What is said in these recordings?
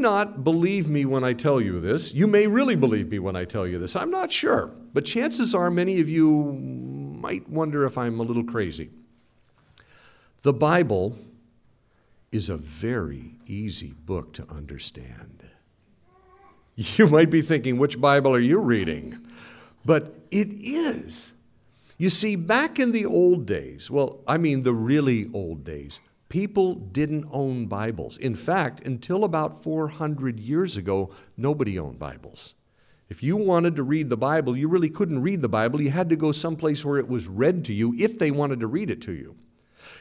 not believe me when I tell you this. You may really believe me when I tell you this. I'm not sure. But chances are many of you might wonder if I'm a little crazy. The Bible is a very easy book to understand. You might be thinking, which Bible are you reading? But it is. You see, back in the old days, well, I mean the really old days, people didn't own Bibles. In fact, until about 400 years ago, nobody owned Bibles. If you wanted to read the Bible, you really couldn't read the Bible. You had to go someplace where it was read to you if they wanted to read it to you.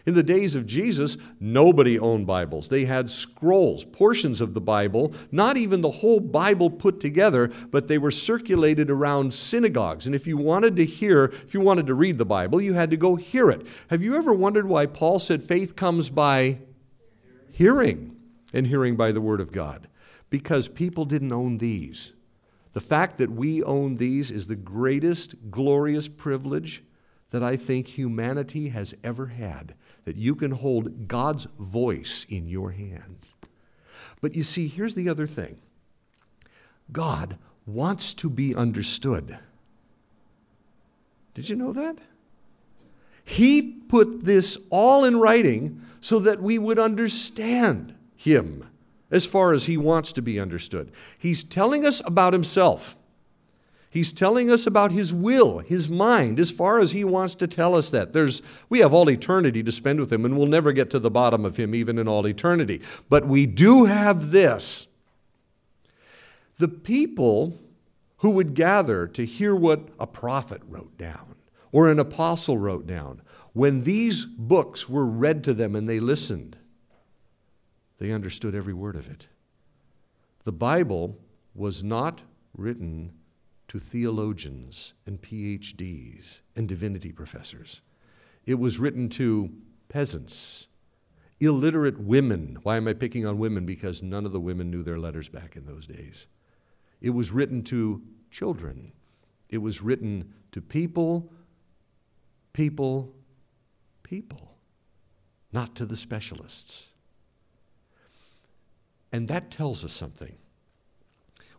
In the days of Jesus, nobody owned Bibles. They had scrolls, portions of the Bible, not even the whole Bible put together, but they were circulated around synagogues. And if you wanted to hear, if you wanted to read the Bible, you had to go hear it. Have you ever wondered why Paul said faith comes by hearing and hearing by the Word of God? Because people didn't own these. The fact that we own these is the greatest glorious privilege that I think humanity has ever had that you can hold God's voice in your hands. But you see, here's the other thing God wants to be understood. Did you know that? He put this all in writing so that we would understand Him as far as He wants to be understood. He's telling us about Himself. He's telling us about his will, his mind, as far as he wants to tell us that. There's, we have all eternity to spend with him, and we'll never get to the bottom of him, even in all eternity. But we do have this. The people who would gather to hear what a prophet wrote down or an apostle wrote down, when these books were read to them and they listened, they understood every word of it. The Bible was not written to theologians and PhDs and divinity professors. It was written to peasants, illiterate women. Why am I picking on women? Because none of the women knew their letters back in those days. It was written to children. It was written to people, people, people, not to the specialists. And that tells us something.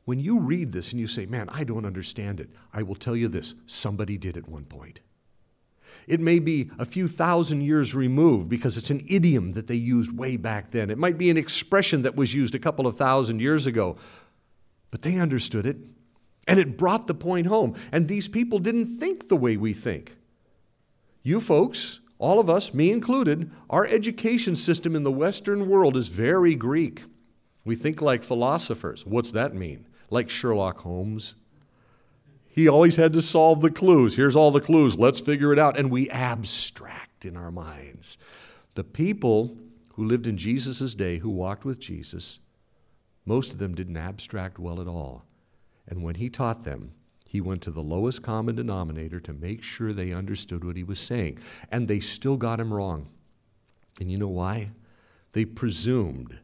When you read this and you say, man, I don't understand it, I will tell you this somebody did at one point. It may be a few thousand years removed because it's an idiom that they used way back then. It might be an expression that was used a couple of thousand years ago, but they understood it and it brought the point home. And these people didn't think the way we think. You folks, all of us, me included, our education system in the Western world is very Greek. We think like philosophers. What's that mean? Like Sherlock Holmes. He always had to solve the clues. Here's all the clues. Let's figure it out. And we abstract in our minds. The people who lived in Jesus' day, who walked with Jesus, most of them didn't abstract well at all. And when he taught them, he went to the lowest common denominator to make sure they understood what he was saying. And they still got him wrong. And you know why? They presumed,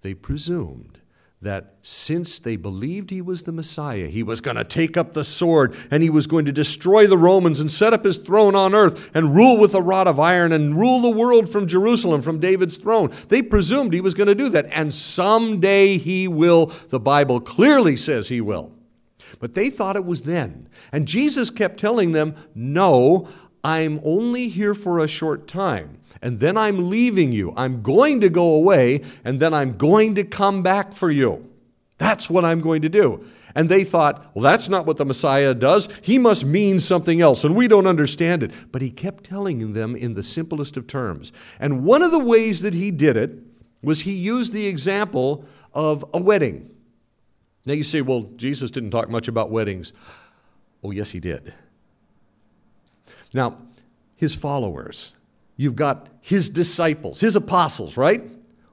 they presumed that since they believed he was the Messiah, he was going to take up the sword and he was going to destroy the Romans and set up his throne on earth and rule with a rod of iron and rule the world from Jerusalem, from David's throne. They presumed he was going to do that. And someday he will. The Bible clearly says he will. But they thought it was then. And Jesus kept telling them, No, I'm only here for a short time and then I'm leaving you. I'm going to go away, and then I'm going to come back for you. That's what I'm going to do. And they thought, well, that's not what the Messiah does. He must mean something else, and we don't understand it. But he kept telling them in the simplest of terms. And one of the ways that he did it was he used the example of a wedding. Now you say, well, Jesus didn't talk much about weddings. Oh, yes, he did. Now, his followers, You've got his disciples, his apostles, right?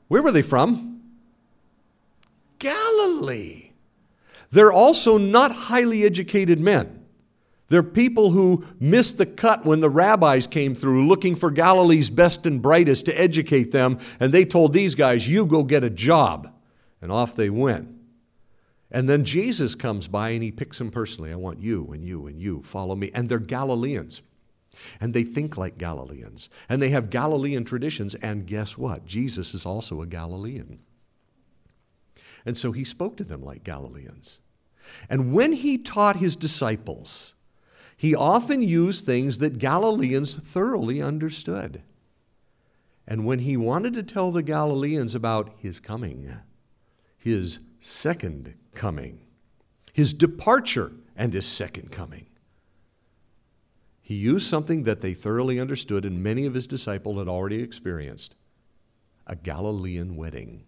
Where were they from? Galilee. They're also not highly educated men. They're people who missed the cut when the rabbis came through looking for Galilee's best and brightest to educate them, and they told these guys, You go get a job. And off they went. And then Jesus comes by and he picks them personally. I want you and you and you. Follow me. And they're Galileans. And they think like Galileans. And they have Galilean traditions. And guess what? Jesus is also a Galilean. And so he spoke to them like Galileans. And when he taught his disciples, he often used things that Galileans thoroughly understood. And when he wanted to tell the Galileans about his coming, his second coming, his departure, and his second coming, he used something that they thoroughly understood and many of his disciples had already experienced a Galilean wedding.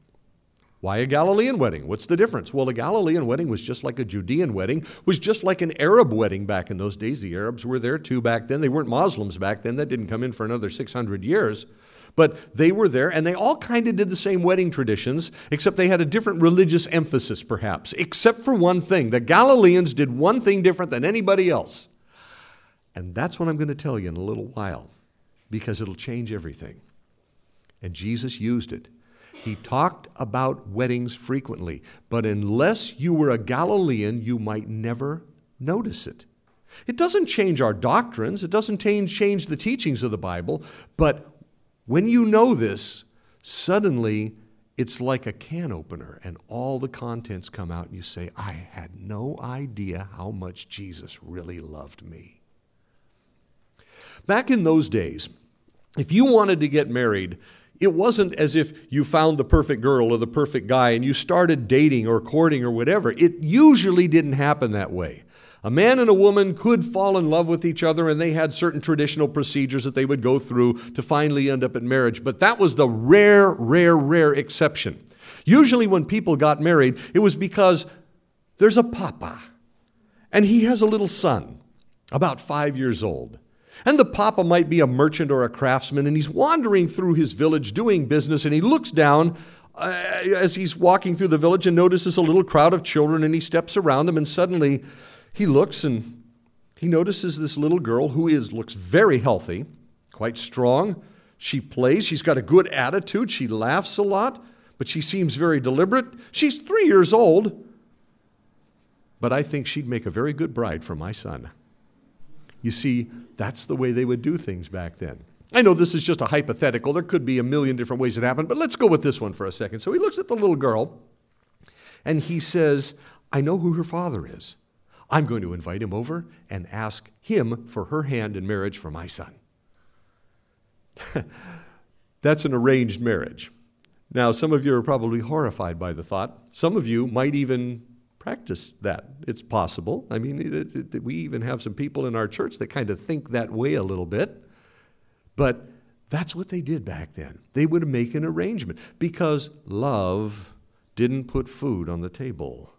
Why a Galilean wedding? What's the difference? Well, a Galilean wedding was just like a Judean wedding, was just like an Arab wedding back in those days. The Arabs were there too back then. They weren't Muslims back then. That didn't come in for another 600 years. But they were there, and they all kind of did the same wedding traditions, except they had a different religious emphasis, perhaps, except for one thing. The Galileans did one thing different than anybody else. And that's what I'm going to tell you in a little while, because it'll change everything. And Jesus used it. He talked about weddings frequently, but unless you were a Galilean, you might never notice it. It doesn't change our doctrines, it doesn't change the teachings of the Bible, but when you know this, suddenly it's like a can opener and all the contents come out and you say, I had no idea how much Jesus really loved me. Back in those days, if you wanted to get married, it wasn't as if you found the perfect girl or the perfect guy and you started dating or courting or whatever. It usually didn't happen that way. A man and a woman could fall in love with each other, and they had certain traditional procedures that they would go through to finally end up in marriage. But that was the rare, rare, rare exception. Usually, when people got married, it was because there's a papa, and he has a little son, about five years old. And the papa might be a merchant or a craftsman, and he's wandering through his village doing business, and he looks down uh, as he's walking through the village and notices a little crowd of children, and he steps around them, and suddenly he looks and he notices this little girl who is looks very healthy, quite strong. She plays, she's got a good attitude, she laughs a lot, but she seems very deliberate. She's three years old, but I think she'd make a very good bride for my son. You see, that's the way they would do things back then. I know this is just a hypothetical. There could be a million different ways it happened, but let's go with this one for a second. So he looks at the little girl and he says, I know who her father is. I'm going to invite him over and ask him for her hand in marriage for my son. That's an arranged marriage. Now, some of you are probably horrified by the thought. Some of you might even practice that. It's possible. I mean, it, it, it, we even have some people in our church that kind of think that way a little bit. But that's what they did back then. They would make an arrangement because love didn't put food on the table.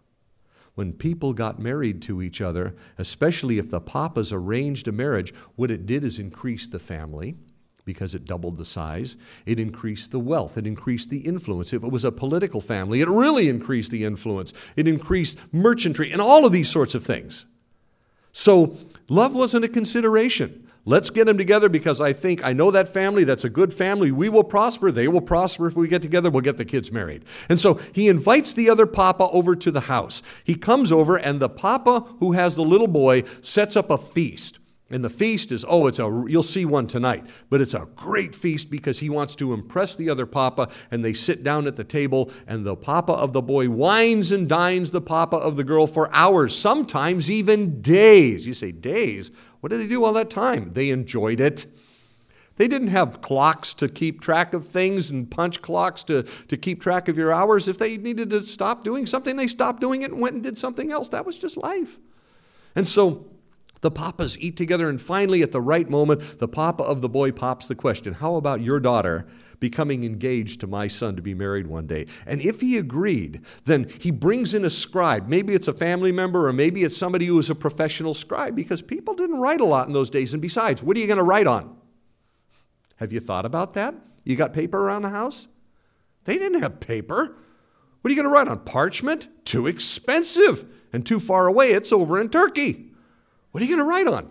When people got married to each other, especially if the papas arranged a marriage, what it did is increase the family because it doubled the size. It increased the wealth. It increased the influence. If it was a political family, it really increased the influence. It increased merchantry and all of these sorts of things. So, love wasn't a consideration. Let's get them together because I think I know that family. That's a good family. We will prosper. They will prosper if we get together. We'll get the kids married. And so he invites the other papa over to the house. He comes over, and the papa who has the little boy sets up a feast. And the feast is, oh, it's a, you'll see one tonight, but it's a great feast because he wants to impress the other papa. And they sit down at the table, and the papa of the boy wines and dines the papa of the girl for hours, sometimes even days. You say, days? What did they do all that time? They enjoyed it. They didn't have clocks to keep track of things and punch clocks to, to keep track of your hours. If they needed to stop doing something, they stopped doing it and went and did something else. That was just life. And so, the papas eat together, and finally, at the right moment, the papa of the boy pops the question How about your daughter becoming engaged to my son to be married one day? And if he agreed, then he brings in a scribe. Maybe it's a family member, or maybe it's somebody who is a professional scribe, because people didn't write a lot in those days. And besides, what are you going to write on? Have you thought about that? You got paper around the house? They didn't have paper. What are you going to write on? Parchment? Too expensive and too far away. It's over in Turkey. What are you going to write on?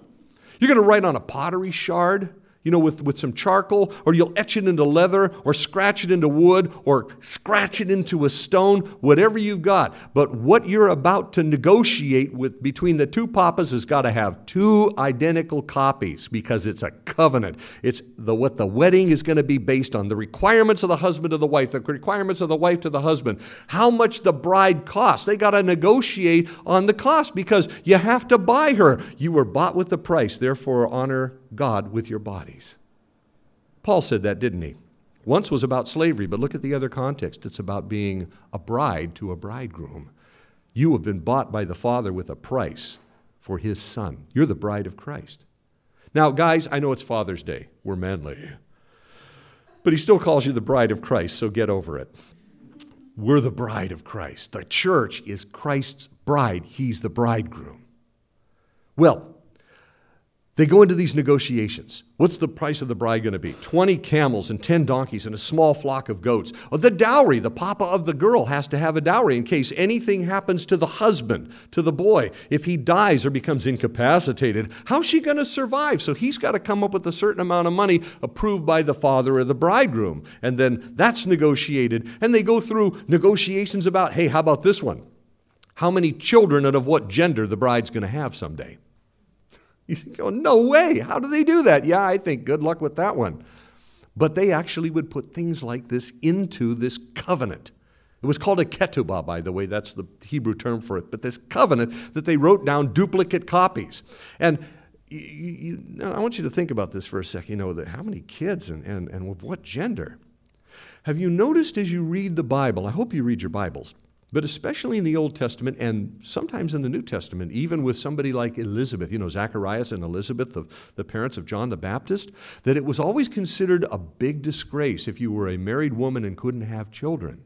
You're going to write on a pottery shard you know, with, with some charcoal, or you'll etch it into leather, or scratch it into wood, or scratch it into a stone, whatever you've got. But what you're about to negotiate with between the two papas has got to have two identical copies because it's a covenant. It's the, what the wedding is going to be based on the requirements of the husband to the wife, the requirements of the wife to the husband, how much the bride costs. They got to negotiate on the cost because you have to buy her. You were bought with the price, therefore, honor God with your bodies. Paul said that, didn't he? Once was about slavery, but look at the other context. It's about being a bride to a bridegroom. You have been bought by the Father with a price for his Son. You're the bride of Christ. Now, guys, I know it's Father's Day. We're manly. But he still calls you the bride of Christ, so get over it. We're the bride of Christ. The church is Christ's bride, he's the bridegroom. Well, they go into these negotiations. What's the price of the bride going to be? 20 camels and 10 donkeys and a small flock of goats. Uh, the dowry, the papa of the girl has to have a dowry in case anything happens to the husband, to the boy. If he dies or becomes incapacitated, how's she going to survive? So he's got to come up with a certain amount of money approved by the father of the bridegroom. And then that's negotiated. And they go through negotiations about hey, how about this one? How many children and of what gender the bride's going to have someday? You go, oh, no way. How do they do that? Yeah, I think good luck with that one. But they actually would put things like this into this covenant. It was called a ketubah, by the way. That's the Hebrew term for it. But this covenant that they wrote down duplicate copies. And you, you, I want you to think about this for a second. You know, how many kids and, and, and what gender? Have you noticed as you read the Bible? I hope you read your Bibles. But especially in the Old Testament and sometimes in the New Testament, even with somebody like Elizabeth, you know, Zacharias and Elizabeth, the, the parents of John the Baptist, that it was always considered a big disgrace if you were a married woman and couldn't have children.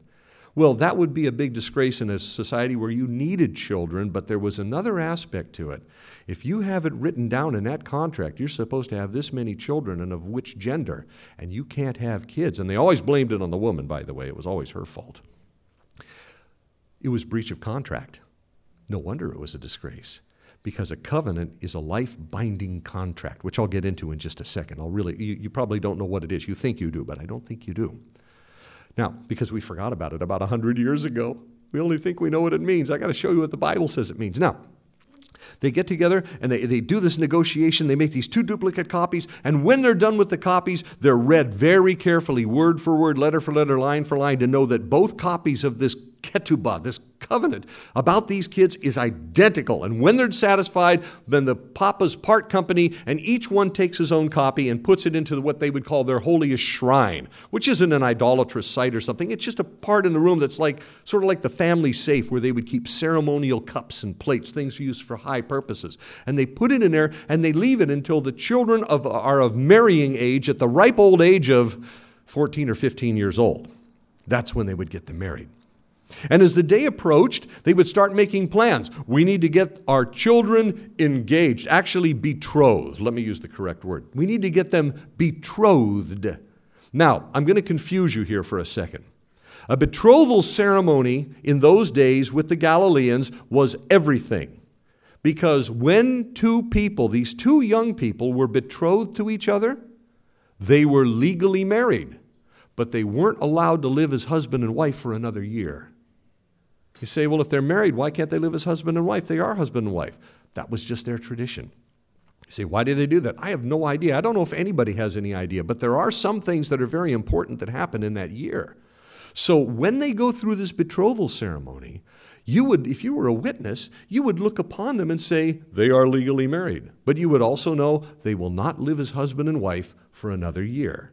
Well, that would be a big disgrace in a society where you needed children, but there was another aspect to it. If you have it written down in that contract, you're supposed to have this many children and of which gender, and you can't have kids. And they always blamed it on the woman, by the way, it was always her fault. It was breach of contract. No wonder it was a disgrace because a covenant is a life binding contract, which I'll get into in just a second. I'll really, you, you, probably don't know what it is. You think you do, but I don't think you do. Now, because we forgot about it about 100 years ago, we only think we know what it means. I got to show you what the Bible says it means. Now, they get together and they, they do this negotiation. They make these two duplicate copies. And when they're done with the copies, they're read very carefully, word for word, letter for letter, line for line, to know that both copies of this ketubah, this covenant about these kids is identical. And when they're satisfied, then the Papa's part company, and each one takes his own copy and puts it into what they would call their holiest shrine, which isn't an idolatrous site or something. It's just a part in the room that's like sort of like the family safe where they would keep ceremonial cups and plates, things used for high purposes. And they put it in there and they leave it until the children of, are of marrying age at the ripe old age of 14 or 15 years old. That's when they would get them married. And as the day approached, they would start making plans. We need to get our children engaged, actually betrothed. Let me use the correct word. We need to get them betrothed. Now, I'm going to confuse you here for a second. A betrothal ceremony in those days with the Galileans was everything. Because when two people, these two young people, were betrothed to each other, they were legally married, but they weren't allowed to live as husband and wife for another year. You say, well, if they're married, why can't they live as husband and wife? They are husband and wife. That was just their tradition. You say, why did they do that? I have no idea. I don't know if anybody has any idea, but there are some things that are very important that happen in that year. So when they go through this betrothal ceremony, you would, if you were a witness, you would look upon them and say, they are legally married. But you would also know they will not live as husband and wife for another year.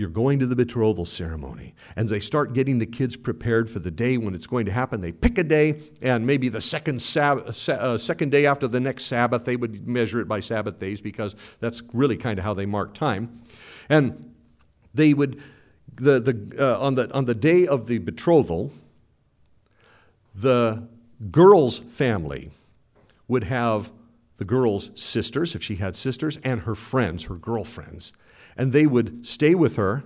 You're going to the betrothal ceremony. And they start getting the kids prepared for the day when it's going to happen. They pick a day, and maybe the second, sab- uh, second day after the next Sabbath, they would measure it by Sabbath days because that's really kind of how they mark time. And they would, the, the, uh, on, the, on the day of the betrothal, the girl's family would have the girl's sisters, if she had sisters, and her friends, her girlfriends and they would stay with her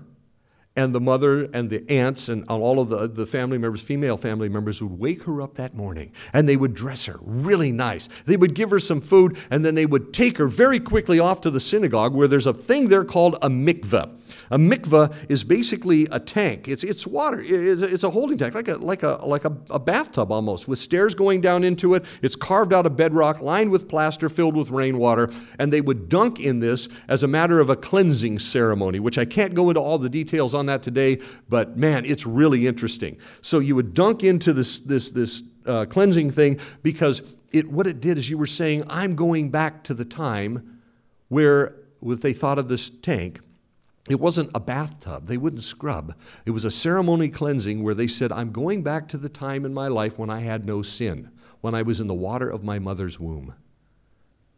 and the mother and the aunts and all of the, the family members, female family members, would wake her up that morning and they would dress her really nice. They would give her some food and then they would take her very quickly off to the synagogue where there's a thing there called a mikveh. A mikveh is basically a tank. It's, it's water. It's, a holding tank, like, a, like, a, like a, a bathtub almost, with stairs going down into it. It's carved out of bedrock, lined with plaster, filled with rainwater. And they would dunk in this as a matter of a cleansing ceremony, which I can't go into all the details on that today, but man, it's really interesting. So you would dunk into this, this, this uh, cleansing thing because it, what it did is you were saying, I'm going back to the time where, they thought of this tank, it wasn't a bathtub. They wouldn't scrub. It was a ceremony cleansing where they said, I'm going back to the time in my life when I had no sin, when I was in the water of my mother's womb.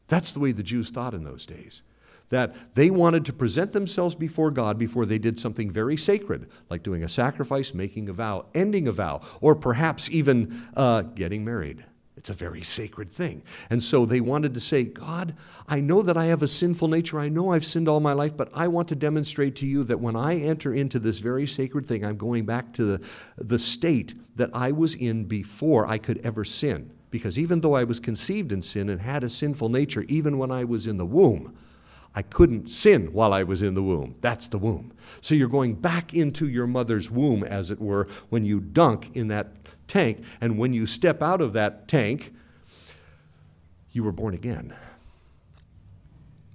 That's the way the Jews thought in those days. That they wanted to present themselves before God before they did something very sacred, like doing a sacrifice, making a vow, ending a vow, or perhaps even uh, getting married. It's a very sacred thing. And so they wanted to say, God, I know that I have a sinful nature. I know I've sinned all my life, but I want to demonstrate to you that when I enter into this very sacred thing, I'm going back to the, the state that I was in before I could ever sin. Because even though I was conceived in sin and had a sinful nature, even when I was in the womb, I couldn't sin while I was in the womb. That's the womb. So you're going back into your mother's womb, as it were, when you dunk in that tank. And when you step out of that tank, you were born again.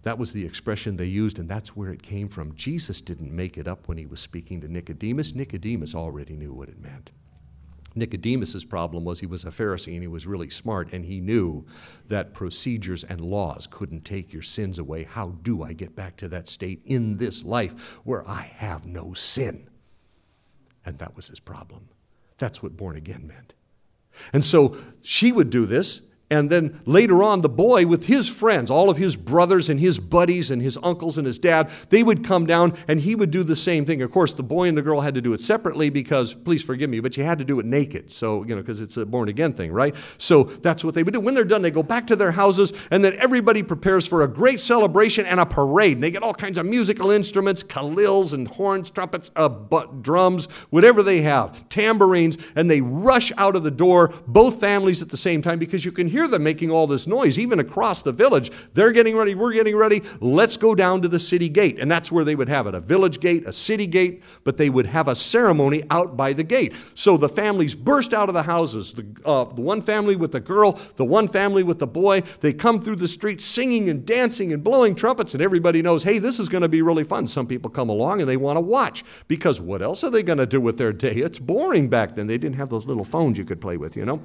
That was the expression they used, and that's where it came from. Jesus didn't make it up when he was speaking to Nicodemus. Nicodemus already knew what it meant. Nicodemus's problem was he was a Pharisee and he was really smart and he knew that procedures and laws couldn't take your sins away. How do I get back to that state in this life where I have no sin? And that was his problem. That's what born again meant. And so she would do this, and then later on, the boy with his friends, all of his brothers and his buddies and his uncles and his dad, they would come down and he would do the same thing. Of course, the boy and the girl had to do it separately because, please forgive me, but you had to do it naked. So, you know, because it's a born again thing, right? So that's what they would do. When they're done, they go back to their houses and then everybody prepares for a great celebration and a parade. And they get all kinds of musical instruments, kalils and horns, trumpets, uh, drums, whatever they have, tambourines, and they rush out of the door, both families at the same time, because you can hear hear them making all this noise, even across the village. They're getting ready, we're getting ready. Let's go down to the city gate. And that's where they would have it a village gate, a city gate, but they would have a ceremony out by the gate. So the families burst out of the houses. The, uh, the one family with the girl, the one family with the boy. They come through the streets singing and dancing and blowing trumpets, and everybody knows, hey, this is going to be really fun. Some people come along and they want to watch because what else are they going to do with their day? It's boring back then. They didn't have those little phones you could play with, you know?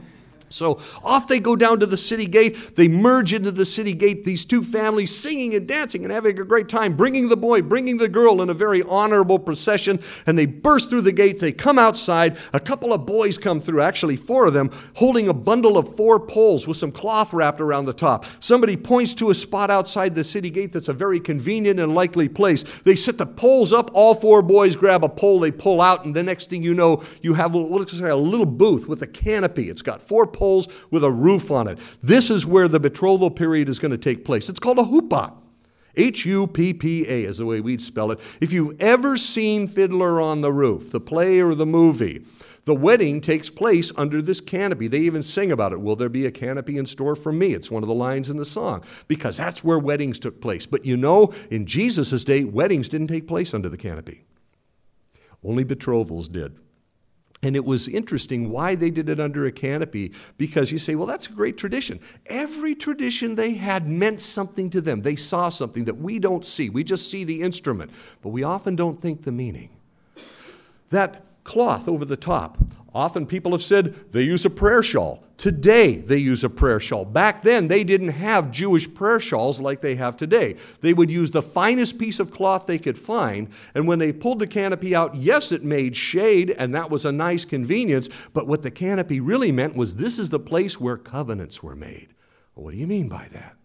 So off they go down to the city gate. They merge into the city gate, these two families singing and dancing and having a great time, bringing the boy, bringing the girl in a very honorable procession. And they burst through the gate. They come outside. A couple of boys come through, actually, four of them, holding a bundle of four poles with some cloth wrapped around the top. Somebody points to a spot outside the city gate that's a very convenient and likely place. They set the poles up. All four boys grab a pole, they pull out, and the next thing you know, you have what looks like a little booth with a canopy. It's got four poles with a roof on it. This is where the betrothal period is going to take place. It's called a huppah. H U P P A is the way we'd spell it. If you've ever seen Fiddler on the Roof, the play or the movie, the wedding takes place under this canopy. They even sing about it. Will there be a canopy in store for me? It's one of the lines in the song because that's where weddings took place. But you know, in Jesus' day, weddings didn't take place under the canopy, only betrothals did. And it was interesting why they did it under a canopy because you say, well, that's a great tradition. Every tradition they had meant something to them. They saw something that we don't see. We just see the instrument, but we often don't think the meaning. That cloth over the top Often people have said they use a prayer shawl. Today they use a prayer shawl. Back then they didn't have Jewish prayer shawls like they have today. They would use the finest piece of cloth they could find, and when they pulled the canopy out, yes, it made shade, and that was a nice convenience, but what the canopy really meant was this is the place where covenants were made. What do you mean by that?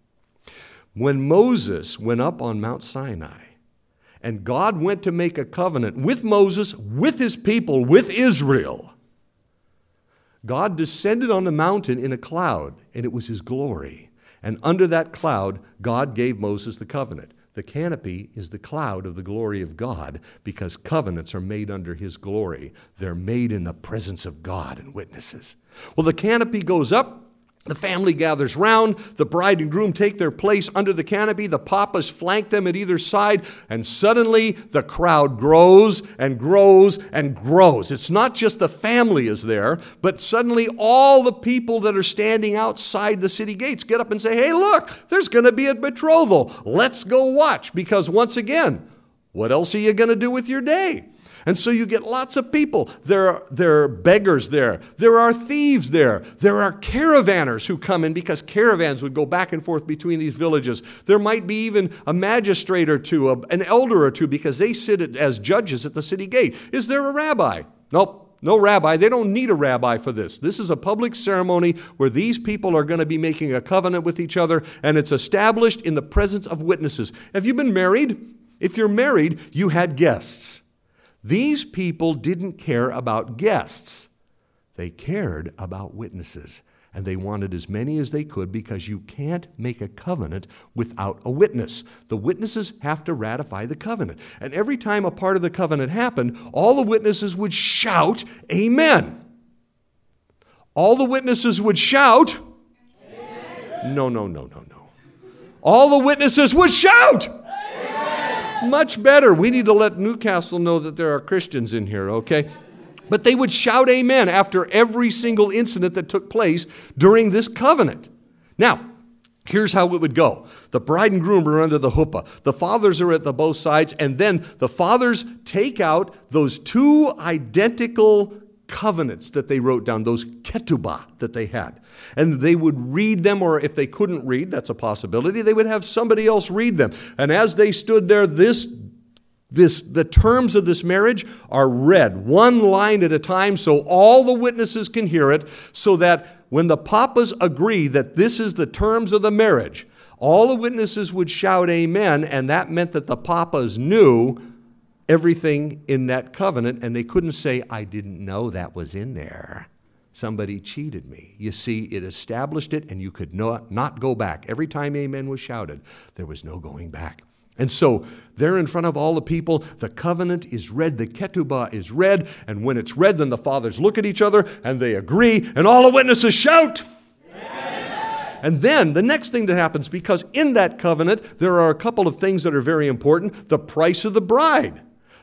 When Moses went up on Mount Sinai, and God went to make a covenant with Moses, with his people, with Israel. God descended on the mountain in a cloud, and it was his glory. And under that cloud, God gave Moses the covenant. The canopy is the cloud of the glory of God because covenants are made under His glory. They're made in the presence of God and witnesses. Well, the canopy goes up the family gathers round. The bride and groom take their place under the canopy. The papas flank them at either side. And suddenly the crowd grows and grows and grows. It's not just the family is there, but suddenly all the people that are standing outside the city gates get up and say, Hey, look, there's going to be a betrothal. Let's go watch. Because once again, what else are you going to do with your day? And so you get lots of people. There are, there are beggars there. There are thieves there. There are caravanners who come in because caravans would go back and forth between these villages. There might be even a magistrate or two, a, an elder or two, because they sit as judges at the city gate. Is there a rabbi? Nope. No rabbi. They don't need a rabbi for this. This is a public ceremony where these people are going to be making a covenant with each other, and it's established in the presence of witnesses. Have you been married? If you're married, you had guests. These people didn't care about guests, they cared about witnesses. And they wanted as many as they could because you can't make a covenant without a witness. The witnesses have to ratify the covenant. And every time a part of the covenant happened, all the witnesses would shout, Amen. All the witnesses would shout, Amen. No, no, no, no, no. All the witnesses would shout, much better. We need to let Newcastle know that there are Christians in here, okay? But they would shout amen after every single incident that took place during this covenant. Now, Here's how it would go. The bride and groom are under the huppah. The fathers are at the both sides, and then the fathers take out those two identical covenants that they wrote down, those ketubah that they had. And they would read them, or if they couldn't read, that's a possibility, they would have somebody else read them. And as they stood there, this this, the terms of this marriage are read one line at a time so all the witnesses can hear it, so that when the papas agree that this is the terms of the marriage, all the witnesses would shout amen, and that meant that the papas knew everything in that covenant, and they couldn't say, I didn't know that was in there. Somebody cheated me. You see, it established it, and you could not, not go back. Every time amen was shouted, there was no going back. And so, there in front of all the people, the covenant is read, the ketubah is read, and when it's read, then the fathers look at each other and they agree, and all the witnesses shout. And then the next thing that happens, because in that covenant, there are a couple of things that are very important the price of the bride.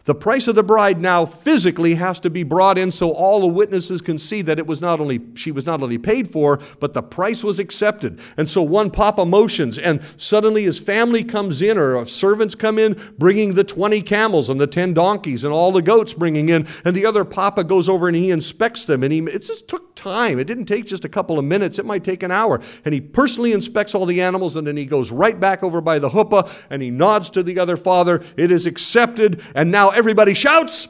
The price of the bride now physically has to be brought in so all the witnesses can see that it was not only she was not only paid for, but the price was accepted. And so one papa motions, and suddenly his family comes in, or servants come in, bringing the 20 camels and the 10 donkeys and all the goats bringing in, and the other papa goes over and he inspects them, and he it just took time. It didn't take just a couple of minutes; it might take an hour. And he personally inspects all the animals, and then he goes right back over by the huppah, and he nods to the other father. It is accepted, and now everybody shouts.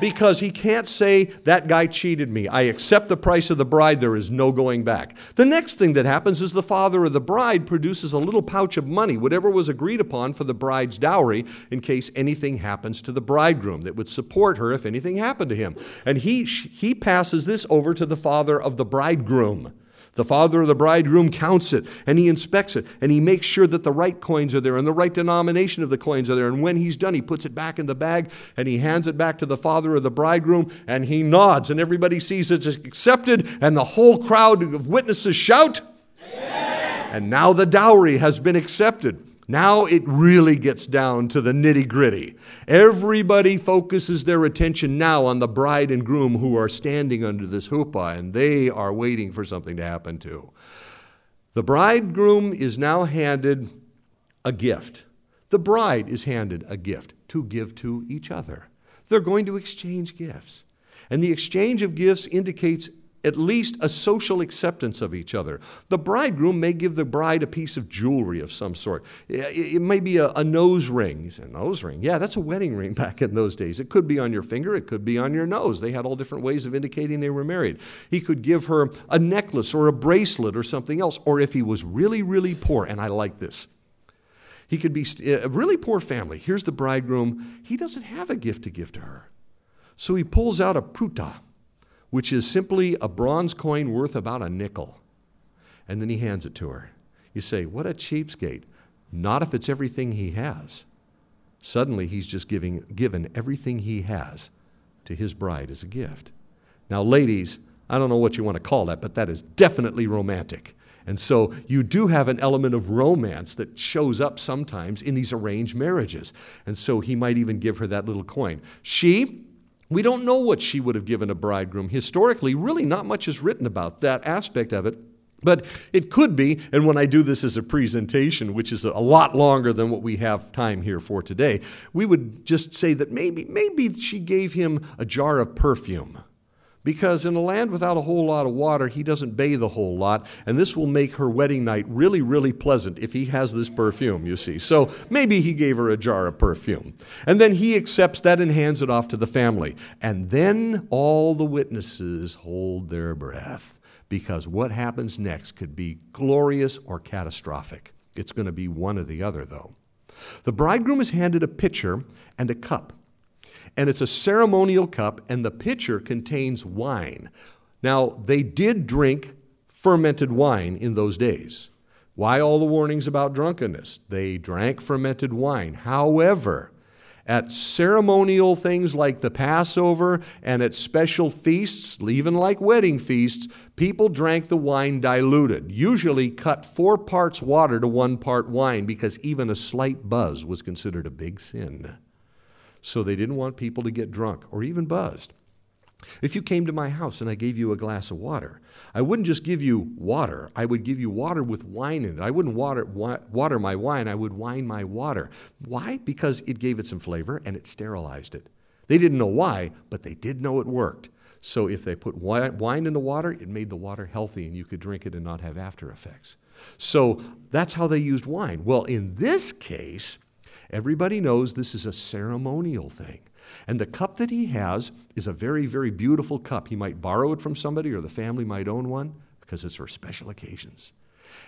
Because he can't say, that guy cheated me. I accept the price of the bride. There is no going back. The next thing that happens is the father of the bride produces a little pouch of money, whatever was agreed upon for the bride's dowry, in case anything happens to the bridegroom that would support her if anything happened to him. And he, he passes this over to the father of the bridegroom. The father of the bridegroom counts it and he inspects it and he makes sure that the right coins are there and the right denomination of the coins are there. And when he's done, he puts it back in the bag and he hands it back to the father of the bridegroom and he nods and everybody sees it's accepted and the whole crowd of witnesses shout. Amen. And now the dowry has been accepted. Now it really gets down to the nitty gritty. Everybody focuses their attention now on the bride and groom who are standing under this huppah, and they are waiting for something to happen too. The bridegroom is now handed a gift. The bride is handed a gift to give to each other. They're going to exchange gifts. And the exchange of gifts indicates at least a social acceptance of each other. The bridegroom may give the bride a piece of jewelry of some sort. It may be a, a nose ring. You say, nose ring? Yeah, that's a wedding ring back in those days. It could be on your finger, it could be on your nose. They had all different ways of indicating they were married. He could give her a necklace or a bracelet or something else. Or if he was really, really poor, and I like this, he could be uh, a really poor family. Here's the bridegroom. He doesn't have a gift to give to her. So he pulls out a pruta which is simply a bronze coin worth about a nickel. And then he hands it to her. You say, What a cheapskate. Not if it's everything he has. Suddenly, he's just giving, given everything he has to his bride as a gift. Now, ladies, I don't know what you want to call that, but that is definitely romantic. And so you do have an element of romance that shows up sometimes in these arranged marriages. And so he might even give her that little coin. She, we don't know what she would have given a bridegroom. Historically, really not much is written about that aspect of it. But it could be, and when I do this as a presentation, which is a lot longer than what we have time here for today, we would just say that maybe, maybe she gave him a jar of perfume. Because in a land without a whole lot of water, he doesn't bathe a whole lot, and this will make her wedding night really, really pleasant if he has this perfume, you see. So maybe he gave her a jar of perfume. And then he accepts that and hands it off to the family. And then all the witnesses hold their breath because what happens next could be glorious or catastrophic. It's going to be one or the other, though. The bridegroom is handed a pitcher and a cup, and it's a ceremonial cup, and the pitcher contains wine. Now, they did drink fermented wine in those days. Why all the warnings about drunkenness? They drank fermented wine. However, at ceremonial things like the Passover and at special feasts, even like wedding feasts, people drank the wine diluted, usually cut four parts water to one part wine because even a slight buzz was considered a big sin. So they didn't want people to get drunk or even buzzed. If you came to my house and I gave you a glass of water, I wouldn't just give you water. I would give you water with wine in it. I wouldn't water, water my wine, I would wine my water. Why? Because it gave it some flavor and it sterilized it. They didn't know why, but they did know it worked. So if they put wine in the water, it made the water healthy and you could drink it and not have after effects. So that's how they used wine. Well, in this case, everybody knows this is a ceremonial thing. And the cup that he has is a very, very beautiful cup. He might borrow it from somebody or the family might own one because it's for special occasions.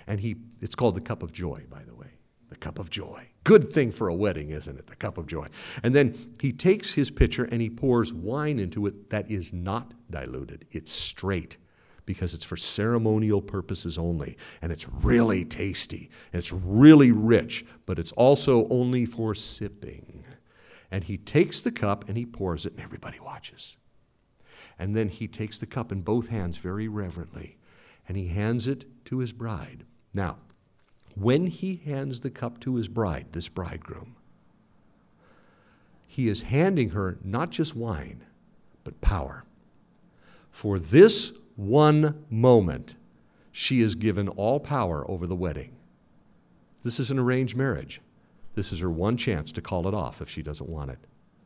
And he, it's called the cup of joy, by the way. The cup of joy. Good thing for a wedding, isn't it? The cup of joy. And then he takes his pitcher and he pours wine into it that is not diluted, it's straight because it's for ceremonial purposes only. And it's really tasty. And it's really rich, but it's also only for sipping. And he takes the cup and he pours it, and everybody watches. And then he takes the cup in both hands very reverently and he hands it to his bride. Now, when he hands the cup to his bride, this bridegroom, he is handing her not just wine, but power. For this one moment, she is given all power over the wedding. This is an arranged marriage. This is her one chance to call it off if she doesn't want it.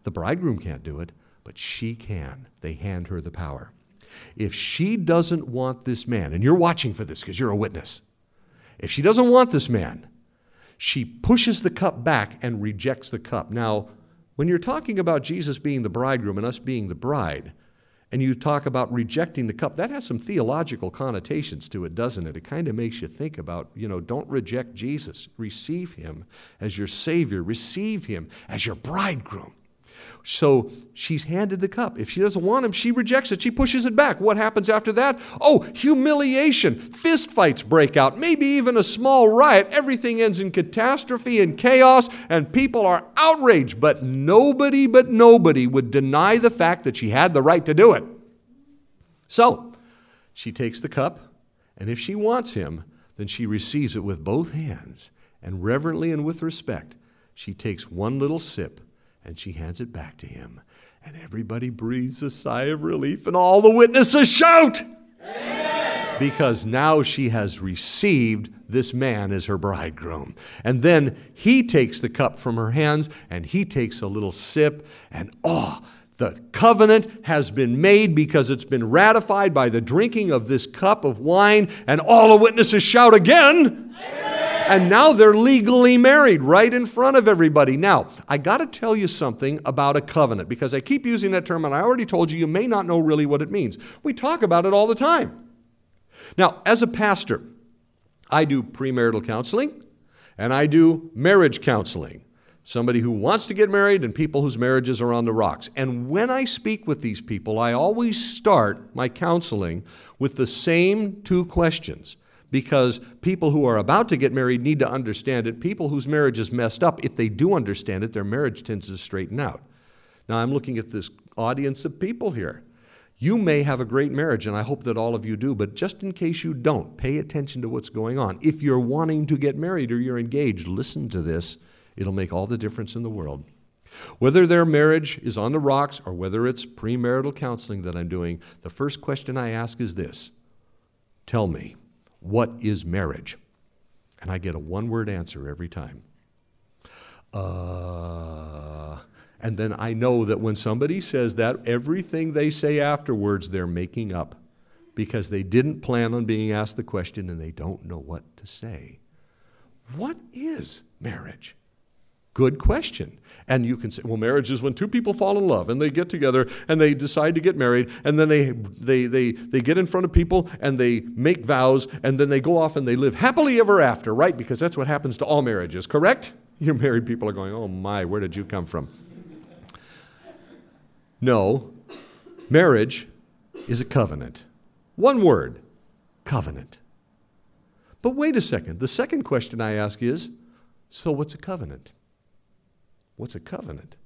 The bridegroom can't do it, but she can. They hand her the power. If she doesn't want this man, and you're watching for this because you're a witness, if she doesn't want this man, she pushes the cup back and rejects the cup. Now, when you're talking about Jesus being the bridegroom and us being the bride, and you talk about rejecting the cup, that has some theological connotations to it, doesn't it? It kind of makes you think about, you know, don't reject Jesus. Receive him as your Savior, receive him as your bridegroom. So she's handed the cup. If she doesn't want him, she rejects it. She pushes it back. What happens after that? Oh, humiliation. Fist fights break out, maybe even a small riot. Everything ends in catastrophe and chaos, and people are outraged. But nobody but nobody would deny the fact that she had the right to do it. So she takes the cup, and if she wants him, then she receives it with both hands, and reverently and with respect, she takes one little sip and she hands it back to him. And everybody breathes a sigh of relief, and all the witnesses shout. Amen. Because now she has received this man as her bridegroom. And then he takes the cup from her hands and he takes a little sip, and oh, the covenant has been made because it's been ratified by the drinking of this cup of wine, and all the witnesses shout again. Amen. And now they're legally married right in front of everybody. Now, I got to tell you something about a covenant because I keep using that term and I already told you you may not know really what it means. We talk about it all the time. Now, as a pastor, I do premarital counseling and I do marriage counseling. Somebody who wants to get married and people whose marriages are on the rocks. And when I speak with these people, I always start my counseling with the same two questions because people who are about to get married need to understand it. People whose marriage is messed up, if they do understand it, their marriage tends to straighten out. Now, I'm looking at this audience of people here. You may have a great marriage, and I hope that all of you do, but just in case you don't, pay attention to what's going on. If you're wanting to get married or you're engaged, listen to this. It'll make all the difference in the world. Whether their marriage is on the rocks or whether it's premarital counseling that I'm doing, the first question I ask is this Tell me, what is marriage? And I get a one word answer every time. Uh, and then I know that when somebody says that, everything they say afterwards, they're making up because they didn't plan on being asked the question and they don't know what to say. What is marriage? Good question. And you can say, well, marriage is when two people fall in love and they get together and they decide to get married and then they, they, they, they get in front of people and they make vows and then they go off and they live happily ever after, right? Because that's what happens to all marriages, correct? Your married people are going, oh my, where did you come from? No, marriage is a covenant. One word covenant. But wait a second. The second question I ask is so what's a covenant? What's a covenant?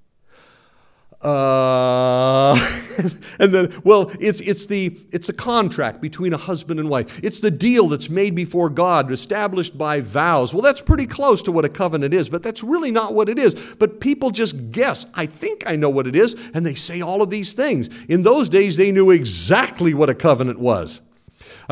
Uh, and then, well, it's, it's, the, it's a contract between a husband and wife. It's the deal that's made before God, established by vows. Well, that's pretty close to what a covenant is, but that's really not what it is. But people just guess, I think I know what it is, and they say all of these things. In those days, they knew exactly what a covenant was.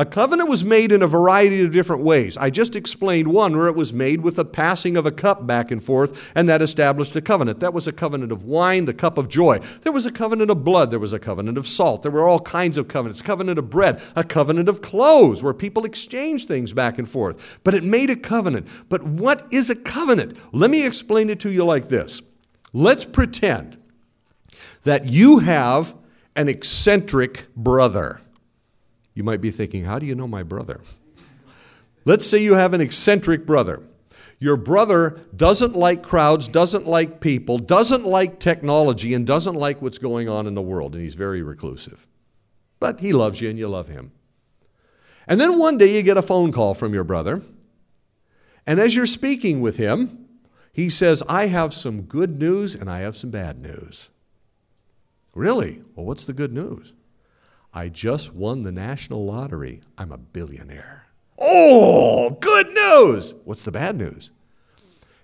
A covenant was made in a variety of different ways. I just explained one where it was made with the passing of a cup back and forth, and that established a covenant. That was a covenant of wine, the cup of joy. There was a covenant of blood. There was a covenant of salt. There were all kinds of covenants. Covenant of bread, a covenant of clothes, where people exchanged things back and forth. But it made a covenant. But what is a covenant? Let me explain it to you like this. Let's pretend that you have an eccentric brother. You might be thinking, how do you know my brother? Let's say you have an eccentric brother. Your brother doesn't like crowds, doesn't like people, doesn't like technology, and doesn't like what's going on in the world, and he's very reclusive. But he loves you and you love him. And then one day you get a phone call from your brother, and as you're speaking with him, he says, I have some good news and I have some bad news. Really? Well, what's the good news? I just won the national lottery. I'm a billionaire. Oh, good news! What's the bad news?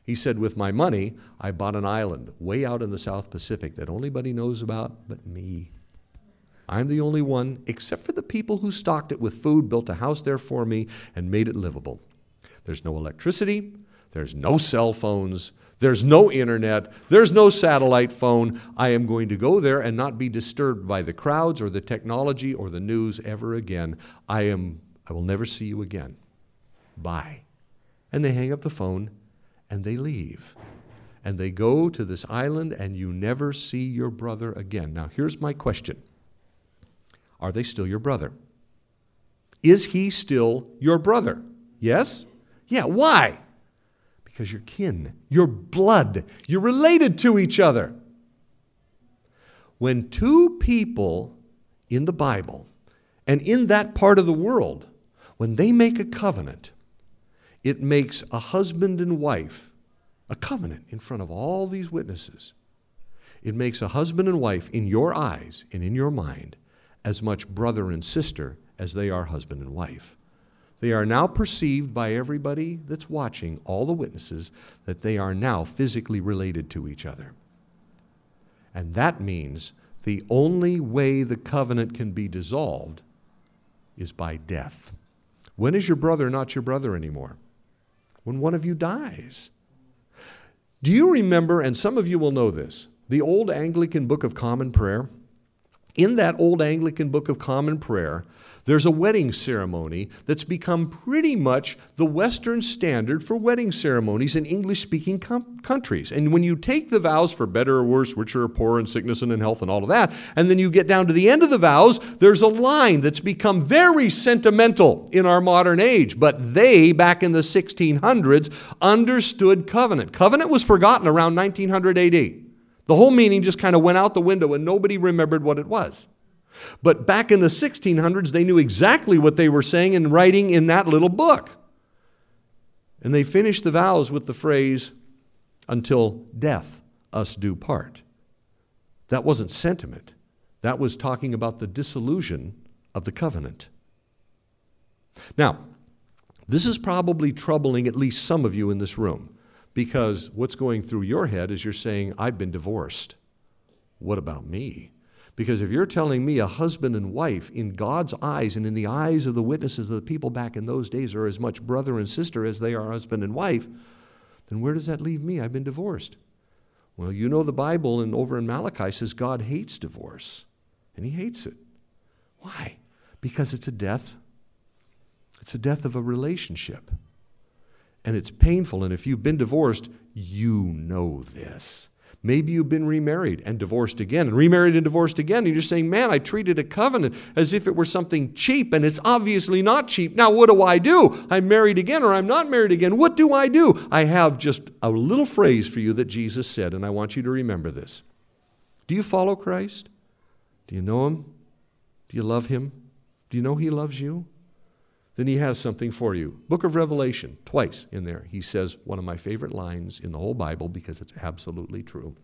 He said, With my money, I bought an island way out in the South Pacific that nobody knows about but me. I'm the only one, except for the people who stocked it with food, built a house there for me, and made it livable. There's no electricity, there's no cell phones, there's no internet. There's no satellite phone. I am going to go there and not be disturbed by the crowds or the technology or the news ever again. I am I will never see you again. Bye. And they hang up the phone and they leave. And they go to this island and you never see your brother again. Now here's my question. Are they still your brother? Is he still your brother? Yes? Yeah, why? Because you're kin, you're blood, you're related to each other. When two people in the Bible and in that part of the world, when they make a covenant, it makes a husband and wife a covenant in front of all these witnesses. It makes a husband and wife in your eyes and in your mind as much brother and sister as they are husband and wife. They are now perceived by everybody that's watching, all the witnesses, that they are now physically related to each other. And that means the only way the covenant can be dissolved is by death. When is your brother not your brother anymore? When one of you dies. Do you remember, and some of you will know this, the old Anglican Book of Common Prayer? In that old Anglican Book of Common Prayer, there's a wedding ceremony that's become pretty much the Western standard for wedding ceremonies in English speaking com- countries. And when you take the vows for better or worse, richer or poorer, and sickness and in health, and all of that, and then you get down to the end of the vows, there's a line that's become very sentimental in our modern age. But they, back in the 1600s, understood covenant. Covenant was forgotten around 1900 AD. The whole meaning just kind of went out the window and nobody remembered what it was. But back in the 1600s, they knew exactly what they were saying and writing in that little book. And they finished the vows with the phrase, until death us do part. That wasn't sentiment, that was talking about the dissolution of the covenant. Now, this is probably troubling at least some of you in this room because what's going through your head is you're saying, I've been divorced. What about me? Because if you're telling me a husband and wife, in God's eyes and in the eyes of the witnesses of the people back in those days, are as much brother and sister as they are husband and wife, then where does that leave me? I've been divorced. Well, you know the Bible and over in Malachi says God hates divorce, and he hates it. Why? Because it's a death. It's a death of a relationship. And it's painful. And if you've been divorced, you know this. Maybe you've been remarried and divorced again, and remarried and divorced again, and you're saying, Man, I treated a covenant as if it were something cheap, and it's obviously not cheap. Now, what do I do? I'm married again, or I'm not married again. What do I do? I have just a little phrase for you that Jesus said, and I want you to remember this. Do you follow Christ? Do you know Him? Do you love Him? Do you know He loves you? Then He has something for you. Book of Revelation, twice in there, He says one of my favorite lines in the whole Bible because it's absolutely true.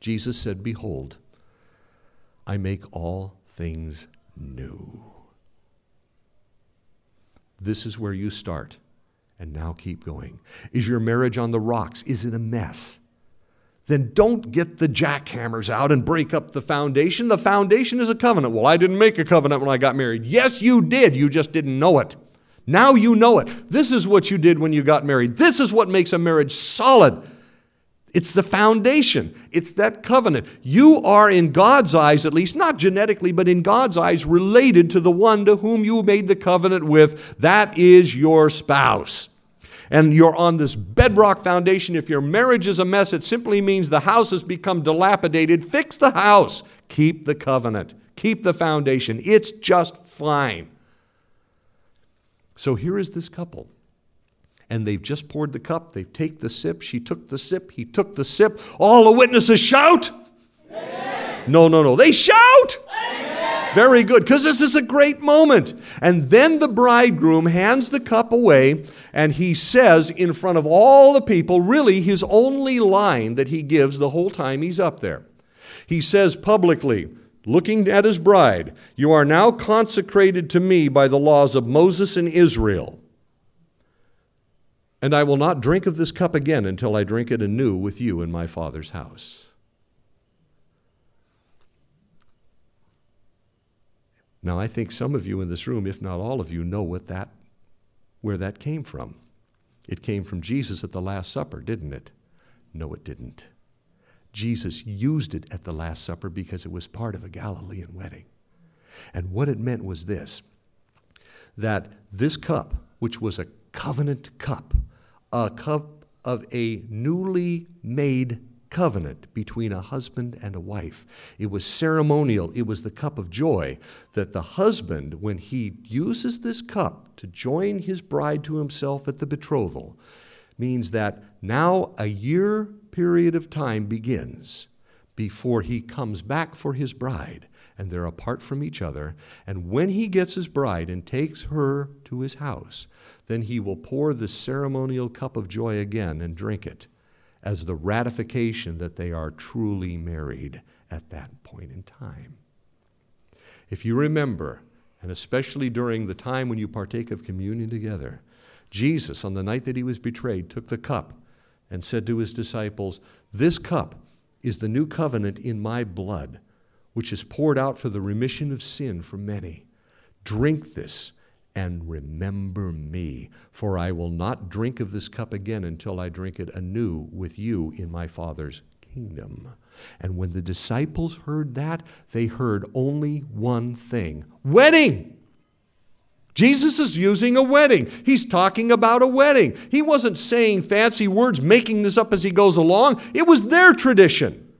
Jesus said, Behold, I make all things new. This is where you start, and now keep going. Is your marriage on the rocks? Is it a mess? Then don't get the jackhammers out and break up the foundation. The foundation is a covenant. Well, I didn't make a covenant when I got married. Yes, you did. You just didn't know it. Now you know it. This is what you did when you got married. This is what makes a marriage solid. It's the foundation. It's that covenant. You are, in God's eyes, at least, not genetically, but in God's eyes, related to the one to whom you made the covenant with. That is your spouse and you're on this bedrock foundation. If your marriage is a mess, it simply means the house has become dilapidated. Fix the house. Keep the covenant. Keep the foundation. It's just fine. So here is this couple. And they've just poured the cup. They take the sip. She took the sip. He took the sip. All the witnesses shout. Amen. No, no, no. They shout. Very good, because this is a great moment. And then the bridegroom hands the cup away, and he says in front of all the people, really his only line that he gives the whole time he's up there. He says publicly, looking at his bride, You are now consecrated to me by the laws of Moses and Israel. And I will not drink of this cup again until I drink it anew with you in my Father's house. Now, I think some of you in this room, if not all of you, know what that, where that came from. It came from Jesus at the Last Supper, didn't it? No, it didn't. Jesus used it at the Last Supper because it was part of a Galilean wedding. And what it meant was this that this cup, which was a covenant cup, a cup of a newly made covenant between a husband and a wife. It was ceremonial, it was the cup of joy that the husband, when he uses this cup to join his bride to himself at the betrothal, means that now a year period of time begins before he comes back for his bride and they're apart from each other. And when he gets his bride and takes her to his house, then he will pour the ceremonial cup of joy again and drink it as the ratification that they are truly married at that point in time. If you remember, and especially during the time when you partake of communion together, Jesus, on the night that he was betrayed, took the cup and said to his disciples, This cup is the new covenant in my blood, which is poured out for the remission of sin for many. Drink this and remember me, for I will not drink of this cup again until I drink it anew with you in my Father's kingdom. And when the disciples heard that, they heard only one thing wedding. Jesus is using a wedding. He's talking about a wedding. He wasn't saying fancy words, making this up as he goes along. It was their tradition.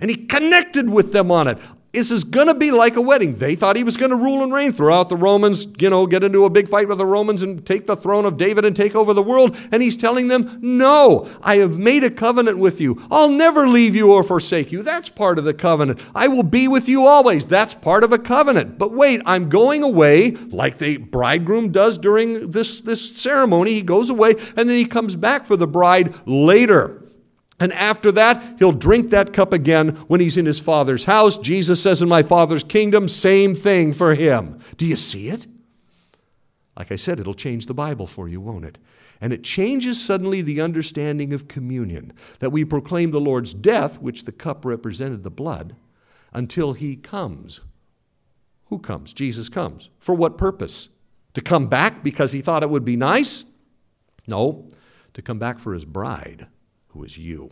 And he connected with them on it. This is going to be like a wedding. They thought he was going to rule and reign throughout the Romans, you know, get into a big fight with the Romans and take the throne of David and take over the world. And he's telling them, No, I have made a covenant with you. I'll never leave you or forsake you. That's part of the covenant. I will be with you always. That's part of a covenant. But wait, I'm going away like the bridegroom does during this, this ceremony. He goes away and then he comes back for the bride later. And after that, he'll drink that cup again when he's in his Father's house. Jesus says, In my Father's kingdom, same thing for him. Do you see it? Like I said, it'll change the Bible for you, won't it? And it changes suddenly the understanding of communion that we proclaim the Lord's death, which the cup represented the blood, until he comes. Who comes? Jesus comes. For what purpose? To come back because he thought it would be nice? No, to come back for his bride who is you.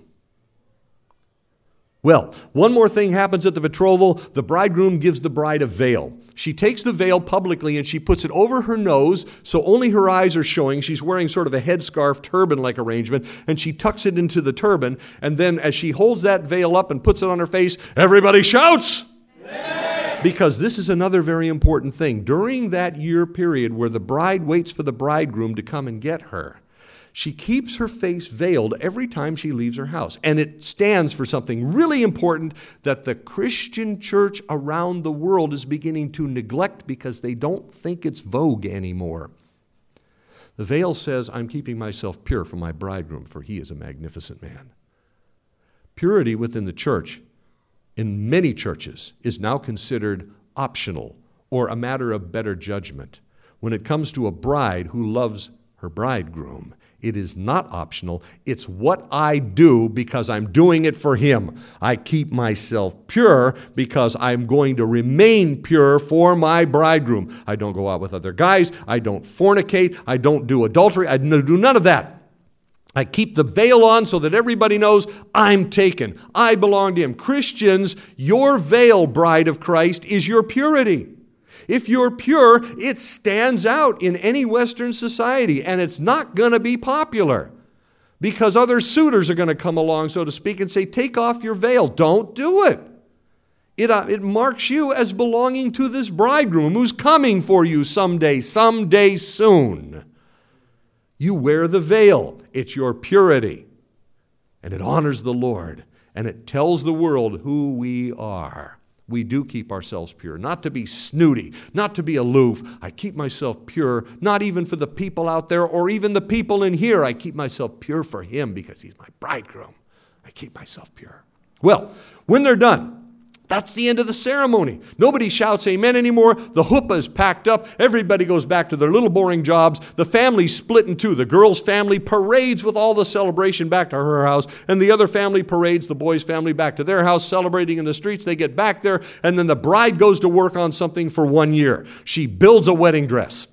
Well, one more thing happens at the betrothal. The bridegroom gives the bride a veil. She takes the veil publicly and she puts it over her nose so only her eyes are showing. She's wearing sort of a headscarf, turban like arrangement, and she tucks it into the turban. And then as she holds that veil up and puts it on her face, everybody shouts! Because this is another very important thing. During that year period where the bride waits for the bridegroom to come and get her, she keeps her face veiled every time she leaves her house. And it stands for something really important that the Christian church around the world is beginning to neglect because they don't think it's vogue anymore. The veil says, I'm keeping myself pure for my bridegroom, for he is a magnificent man. Purity within the church, in many churches, is now considered optional or a matter of better judgment. When it comes to a bride who loves her bridegroom, it is not optional. It's what I do because I'm doing it for Him. I keep myself pure because I'm going to remain pure for my bridegroom. I don't go out with other guys. I don't fornicate. I don't do adultery. I do none of that. I keep the veil on so that everybody knows I'm taken. I belong to Him. Christians, your veil, bride of Christ, is your purity. If you're pure, it stands out in any Western society, and it's not going to be popular because other suitors are going to come along, so to speak, and say, Take off your veil. Don't do it. It, uh, it marks you as belonging to this bridegroom who's coming for you someday, someday soon. You wear the veil, it's your purity, and it honors the Lord, and it tells the world who we are we do keep ourselves pure. Not to be snooty, not to be aloof. I keep myself pure, not even for the people out there or even the people in here. I keep myself pure for Him because He's my bridegroom. I keep myself pure. Well, when they're done, that's the end of the ceremony. Nobody shouts amen anymore. The huppah is packed up. Everybody goes back to their little boring jobs. The family's split in two. The girl's family parades with all the celebration back to her house, and the other family parades the boy's family back to their house, celebrating in the streets. They get back there, and then the bride goes to work on something for one year. She builds a wedding dress.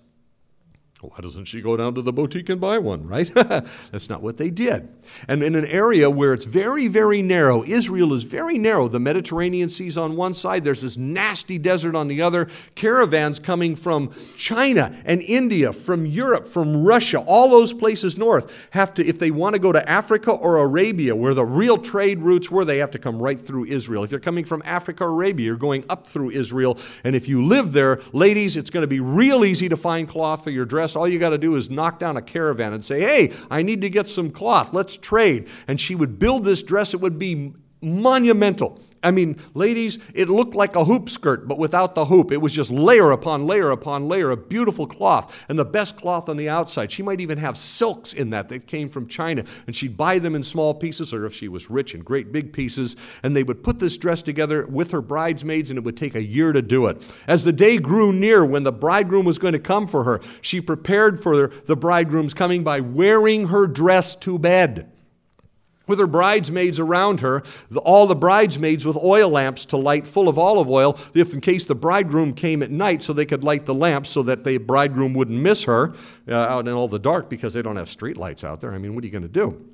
Why doesn't she go down to the boutique and buy one, right? That's not what they did. And in an area where it's very, very narrow, Israel is very narrow. The Mediterranean Sea's on one side, there's this nasty desert on the other. Caravans coming from China and India, from Europe, from Russia, all those places north have to, if they want to go to Africa or Arabia, where the real trade routes were, they have to come right through Israel. If you're coming from Africa or Arabia, you're going up through Israel. And if you live there, ladies, it's going to be real easy to find cloth for your dress all you got to do is knock down a caravan and say, Hey, I need to get some cloth. Let's trade. And she would build this dress. It would be monumental. I mean, ladies, it looked like a hoop skirt, but without the hoop. It was just layer upon layer upon layer of beautiful cloth and the best cloth on the outside. She might even have silks in that that came from China, and she'd buy them in small pieces, or if she was rich, in great big pieces, and they would put this dress together with her bridesmaids, and it would take a year to do it. As the day grew near when the bridegroom was going to come for her, she prepared for the bridegroom's coming by wearing her dress to bed with her bridesmaids around her, all the bridesmaids with oil lamps to light full of olive oil, if in case the bridegroom came at night, so they could light the lamps so that the bridegroom wouldn't miss her uh, out in all the dark because they don't have street lights out there. I mean, what are you going to do?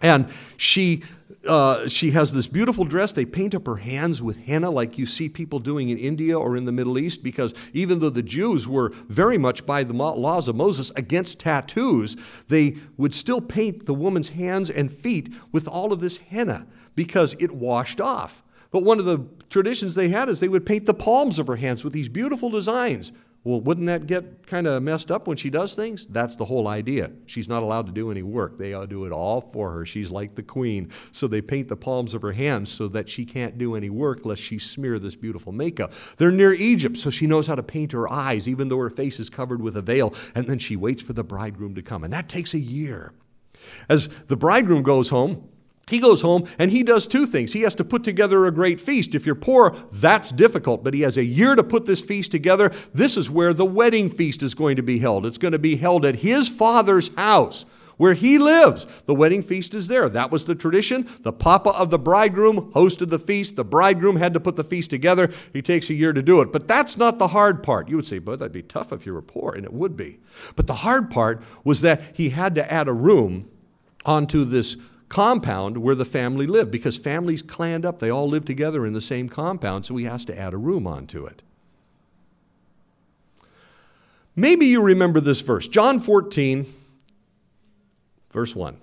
And she, uh, she has this beautiful dress. They paint up her hands with henna, like you see people doing in India or in the Middle East, because even though the Jews were very much by the laws of Moses against tattoos, they would still paint the woman's hands and feet with all of this henna because it washed off. But one of the traditions they had is they would paint the palms of her hands with these beautiful designs. Well, wouldn't that get kind of messed up when she does things? That's the whole idea. She's not allowed to do any work. They do it all for her. She's like the queen. So they paint the palms of her hands so that she can't do any work lest she smear this beautiful makeup. They're near Egypt, so she knows how to paint her eyes, even though her face is covered with a veil. And then she waits for the bridegroom to come. And that takes a year. As the bridegroom goes home, he goes home and he does two things. He has to put together a great feast. If you're poor, that's difficult, but he has a year to put this feast together. This is where the wedding feast is going to be held. It's going to be held at his father's house where he lives. The wedding feast is there. That was the tradition. The papa of the bridegroom hosted the feast. The bridegroom had to put the feast together. He takes a year to do it. But that's not the hard part. You would say, but that'd be tough if you were poor, and it would be. But the hard part was that he had to add a room onto this compound where the family lived because families clanned up. They all lived together in the same compound, so he has to add a room onto it. Maybe you remember this verse John 14, verse 1.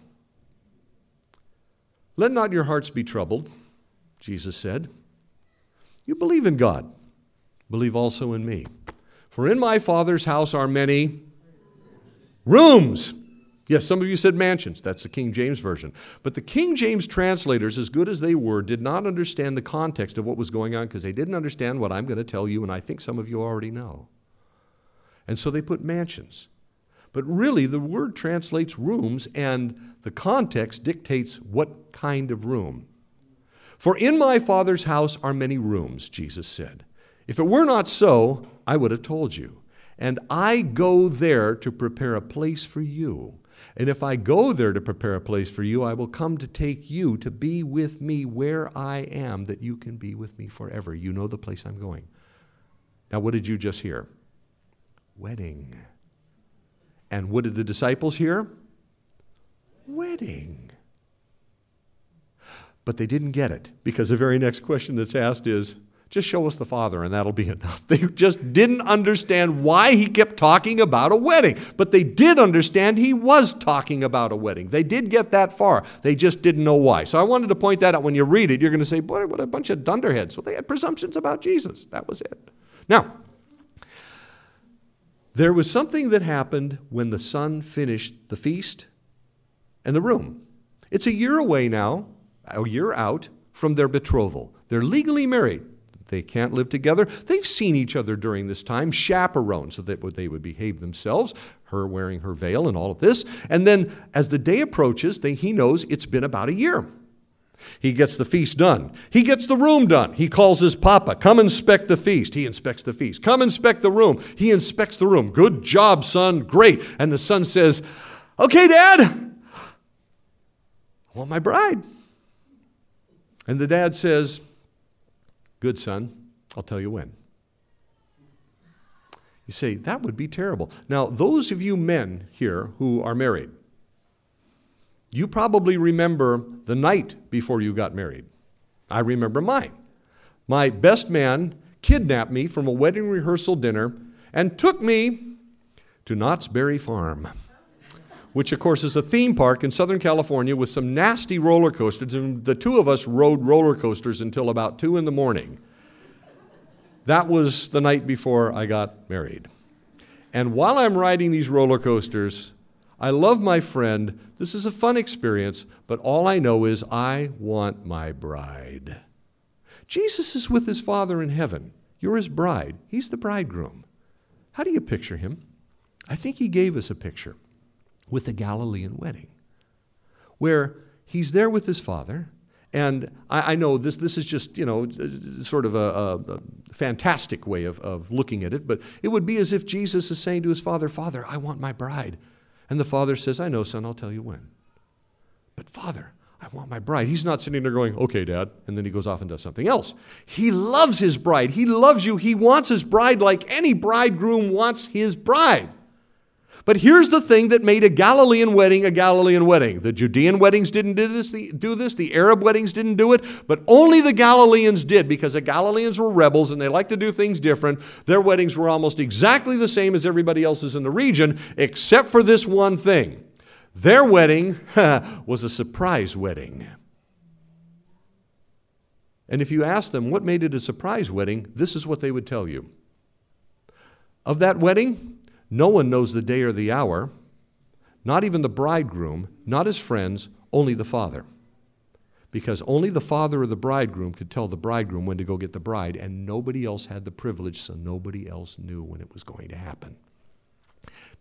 Let not your hearts be troubled, Jesus said. You believe in God, believe also in me. For in my Father's house are many rooms. Yes, some of you said mansions. That's the King James Version. But the King James translators, as good as they were, did not understand the context of what was going on because they didn't understand what I'm going to tell you, and I think some of you already know. And so they put mansions. But really, the word translates rooms, and the context dictates what kind of room. For in my Father's house are many rooms, Jesus said. If it were not so, I would have told you. And I go there to prepare a place for you. And if I go there to prepare a place for you, I will come to take you to be with me where I am, that you can be with me forever. You know the place I'm going. Now, what did you just hear? Wedding. And what did the disciples hear? Wedding. But they didn't get it because the very next question that's asked is just show us the Father, and that'll be enough. They just didn't understand why he kept talking about a wedding. But they did understand he was talking about a wedding. They did get that far. They just didn't know why. So I wanted to point that out. When you read it, you're going to say, boy, what a bunch of dunderheads. Well, they had presumptions about Jesus. That was it. Now, there was something that happened when the son finished the feast and the room. It's a year away now, a year out from their betrothal. They're legally married. They can't live together. They've seen each other during this time, chaperoned so that they would behave themselves, her wearing her veil and all of this. And then as the day approaches, they, he knows it's been about a year. He gets the feast done. He gets the room done. He calls his papa, come inspect the feast. He inspects the feast. Come inspect the room. He inspects the room. Good job, son. Great. And the son says, Okay, dad, I want my bride. And the dad says, Good, son. I'll tell you when. You say, that would be terrible. Now, those of you men here who are married, you probably remember the night before you got married. I remember mine. My best man kidnapped me from a wedding rehearsal dinner and took me to Knott's Berry Farm, which, of course, is a theme park in Southern California with some nasty roller coasters. And the two of us rode roller coasters until about 2 in the morning. That was the night before I got married. And while I'm riding these roller coasters, I love my friend. This is a fun experience, but all I know is I want my bride. Jesus is with his Father in heaven. You're his bride. He's the bridegroom. How do you picture him? I think he gave us a picture with the Galilean wedding, where he's there with his Father. And I, I, know this, this is just, you know, sort of a, a, a fantastic way of, of looking at it, but it would be as if Jesus is saying to his father, Father, I want my bride. And the father says, I know, son, I'll tell you when. But Father, I want my bride. He's not sitting there going, okay, dad, and then he goes off and does something else. He loves his bride. He loves you. He wants his bride like any bridegroom wants his bride. But here's the thing that made a Galilean wedding a Galilean wedding. The Judean weddings didn't do this, the, do this, the Arab weddings didn't do it, but only the Galileans did because the Galileans were rebels and they like to do things different. Their weddings were almost exactly the same as everybody else's in the region, except for this one thing. Their wedding was a surprise wedding. And if you ask them what made it a surprise wedding, this is what they would tell you. Of that wedding, no one knows the day or the hour, not even the bridegroom, not his friends, only the father. Because only the father of the bridegroom could tell the bridegroom when to go get the bride, and nobody else had the privilege, so nobody else knew when it was going to happen.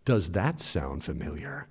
Does that sound familiar?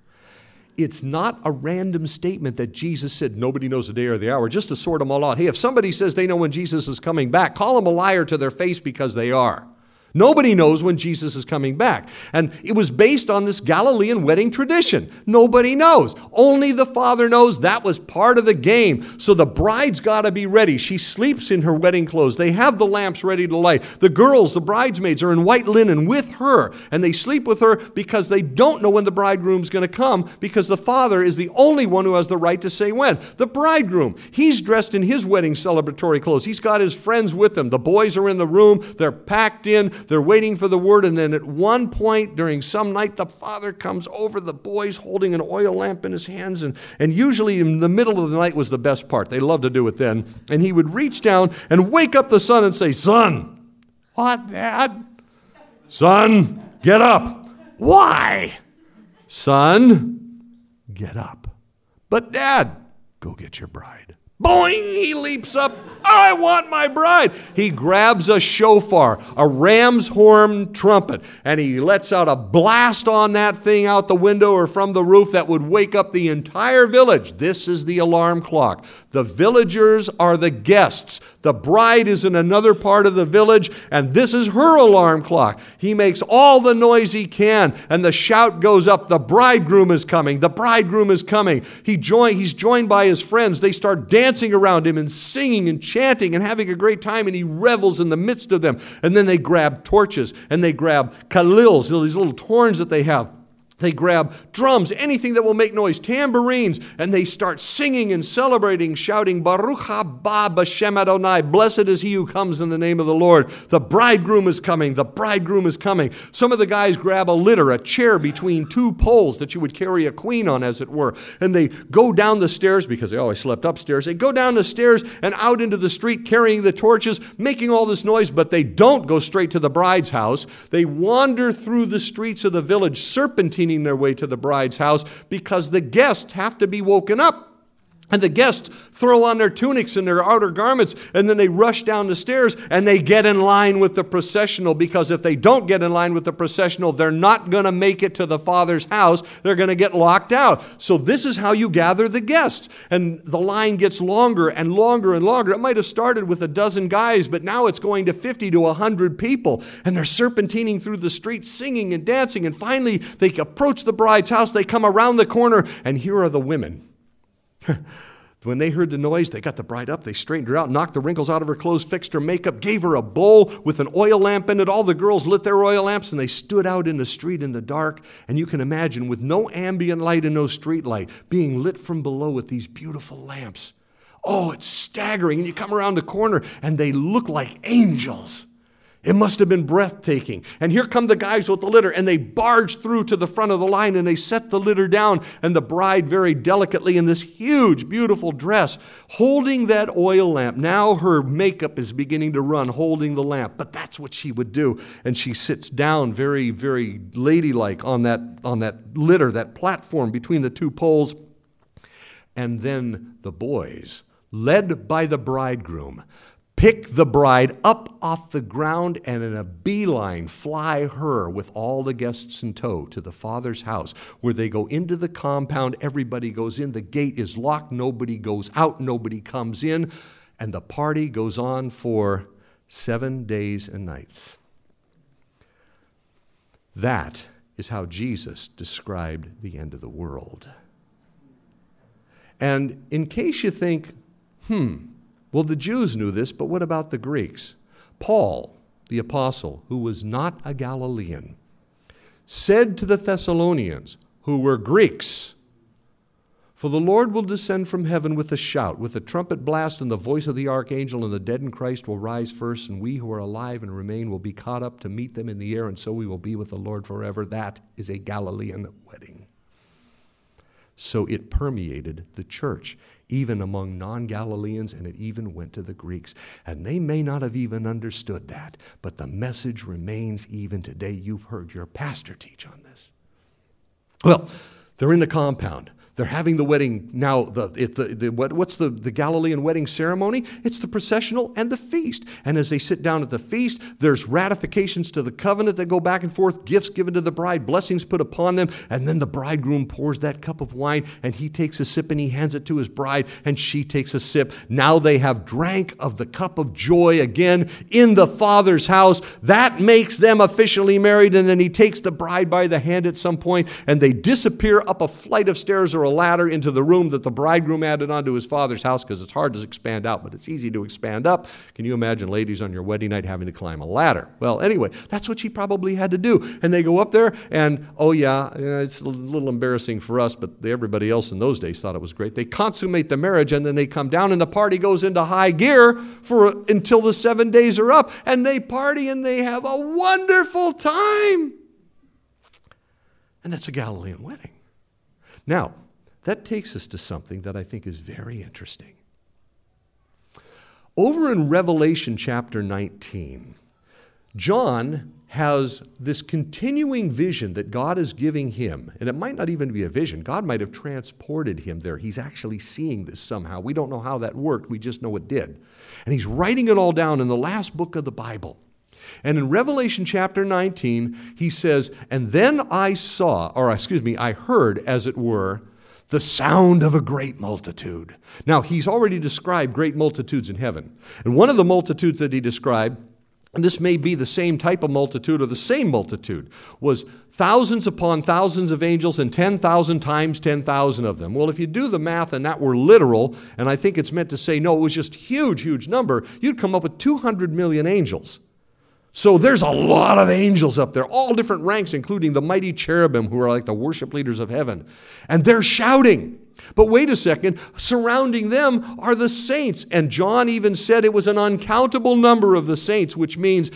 It's not a random statement that Jesus said, nobody knows the day or the hour, just to sort them all out. Hey, if somebody says they know when Jesus is coming back, call them a liar to their face because they are. Nobody knows when Jesus is coming back. And it was based on this Galilean wedding tradition. Nobody knows. Only the Father knows that was part of the game. So the bride's got to be ready. She sleeps in her wedding clothes. They have the lamps ready to light. The girls, the bridesmaids, are in white linen with her. And they sleep with her because they don't know when the bridegroom's going to come because the Father is the only one who has the right to say when. The bridegroom, he's dressed in his wedding celebratory clothes. He's got his friends with him. The boys are in the room. They're packed in. They're waiting for the word, and then at one point during some night, the father comes over the boys holding an oil lamp in his hands. And, and usually in the middle of the night was the best part. They loved to do it then. And he would reach down and wake up the son and say, Son, what, Dad? Son, get up. Why? Son, get up. But, Dad, go get your bride. Boing! He leaps up. I want my bride. He grabs a shofar, a ram's horn trumpet, and he lets out a blast on that thing out the window or from the roof that would wake up the entire village. This is the alarm clock. The villagers are the guests. The bride is in another part of the village, and this is her alarm clock. He makes all the noise he can, and the shout goes up The bridegroom is coming! The bridegroom is coming! He join, he's joined by his friends. They start dancing around him and singing and chanting and having a great time, and he revels in the midst of them. And then they grab torches and they grab kalils, these little horns that they have they grab drums, anything that will make noise, tambourines, and they start singing and celebrating, shouting, Baruch haba b'shem Adonai, blessed is he who comes in the name of the Lord. The bridegroom is coming, the bridegroom is coming. Some of the guys grab a litter, a chair between two poles that you would carry a queen on, as it were, and they go down the stairs, because they always slept upstairs, they go down the stairs and out into the street carrying the torches, making all this noise, but they don't go straight to the bride's house. They wander through the streets of the village, serpentining their way to the bride's house because the guests have to be woken up. And the guests throw on their tunics and their outer garments, and then they rush down the stairs and they get in line with the processional. Because if they don't get in line with the processional, they're not going to make it to the Father's house. They're going to get locked out. So, this is how you gather the guests. And the line gets longer and longer and longer. It might have started with a dozen guys, but now it's going to 50 to 100 people. And they're serpentining through the streets, singing and dancing. And finally, they approach the bride's house. They come around the corner, and here are the women. when they heard the noise, they got the bride up, they straightened her out, knocked the wrinkles out of her clothes, fixed her makeup, gave her a bowl with an oil lamp in it. All the girls lit their oil lamps and they stood out in the street in the dark. And you can imagine, with no ambient light and no street light, being lit from below with these beautiful lamps. Oh, it's staggering. And you come around the corner and they look like angels. It must have been breathtaking. And here come the guys with the litter, and they barge through to the front of the line and they set the litter down. And the bride, very delicately, in this huge, beautiful dress, holding that oil lamp. Now her makeup is beginning to run, holding the lamp. But that's what she would do. And she sits down very, very ladylike on that, on that litter, that platform between the two poles. And then the boys, led by the bridegroom, pick the bride up off the ground and in a beeline fly her with all the guests in tow to the father's house where they go into the compound. Everybody goes in. The gate is locked. Nobody goes out. Nobody comes in. And the party goes on for 7 days and nights. That is how Jesus described the end of the world. And in case you think hmm well, the Jews knew this, but what about the Greeks? Paul, the apostle, who was not a Galilean, said to the Thessalonians, who were Greeks, For the Lord will descend from heaven with a shout, with a trumpet blast, and the voice of the archangel, and the dead in Christ will rise first, and we who are alive and remain will be caught up to meet them in the air, and so we will be with the Lord forever. That is a Galilean wedding. So it permeated the church, even among non Galileans, and it even went to the Greeks. And they may not have even understood that, but the message remains even today. You've heard your pastor teach on this. Well, they're in the compound. They're having the wedding now. The, it, the, the, what, what's the, the Galilean wedding ceremony? It's the processional and the feast. And as they sit down at the feast, there's ratifications to the covenant that go back and forth, gifts given to the bride, blessings put upon them. And then the bridegroom pours that cup of wine and he takes a sip and he hands it to his bride and she takes a sip. Now they have drank of the cup of joy again in the Father's house. That makes them officially married. And then he takes the bride by the hand at some point and they disappear up a flight of stairs or a ladder into the room that the bridegroom added onto his father's house because it's hard to expand out, but it's easy to expand up. Can you imagine ladies on your wedding night having to climb a ladder? Well, anyway, that's what she probably had to do. And they go up there, and oh, yeah, it's a little embarrassing for us, but everybody else in those days thought it was great. They consummate the marriage, and then they come down, and the party goes into high gear for until the seven days are up, and they party and they have a wonderful time. And that's a Galilean wedding. Now, that takes us to something that I think is very interesting. Over in Revelation chapter 19, John has this continuing vision that God is giving him. And it might not even be a vision. God might have transported him there. He's actually seeing this somehow. We don't know how that worked, we just know it did. And he's writing it all down in the last book of the Bible. And in Revelation chapter 19, he says, And then I saw, or excuse me, I heard, as it were, the sound of a great multitude. Now, he's already described great multitudes in heaven. And one of the multitudes that he described, and this may be the same type of multitude or the same multitude, was thousands upon thousands of angels and 10,000 times 10,000 of them. Well, if you do the math and that were literal, and I think it's meant to say, no, it was just huge, huge number, you'd come up with 200 million angels. So there's a lot of angels up there, all different ranks, including the mighty cherubim who are like the worship leaders of heaven. And they're shouting. But wait a second, surrounding them are the saints. And John even said it was an uncountable number of the saints, which means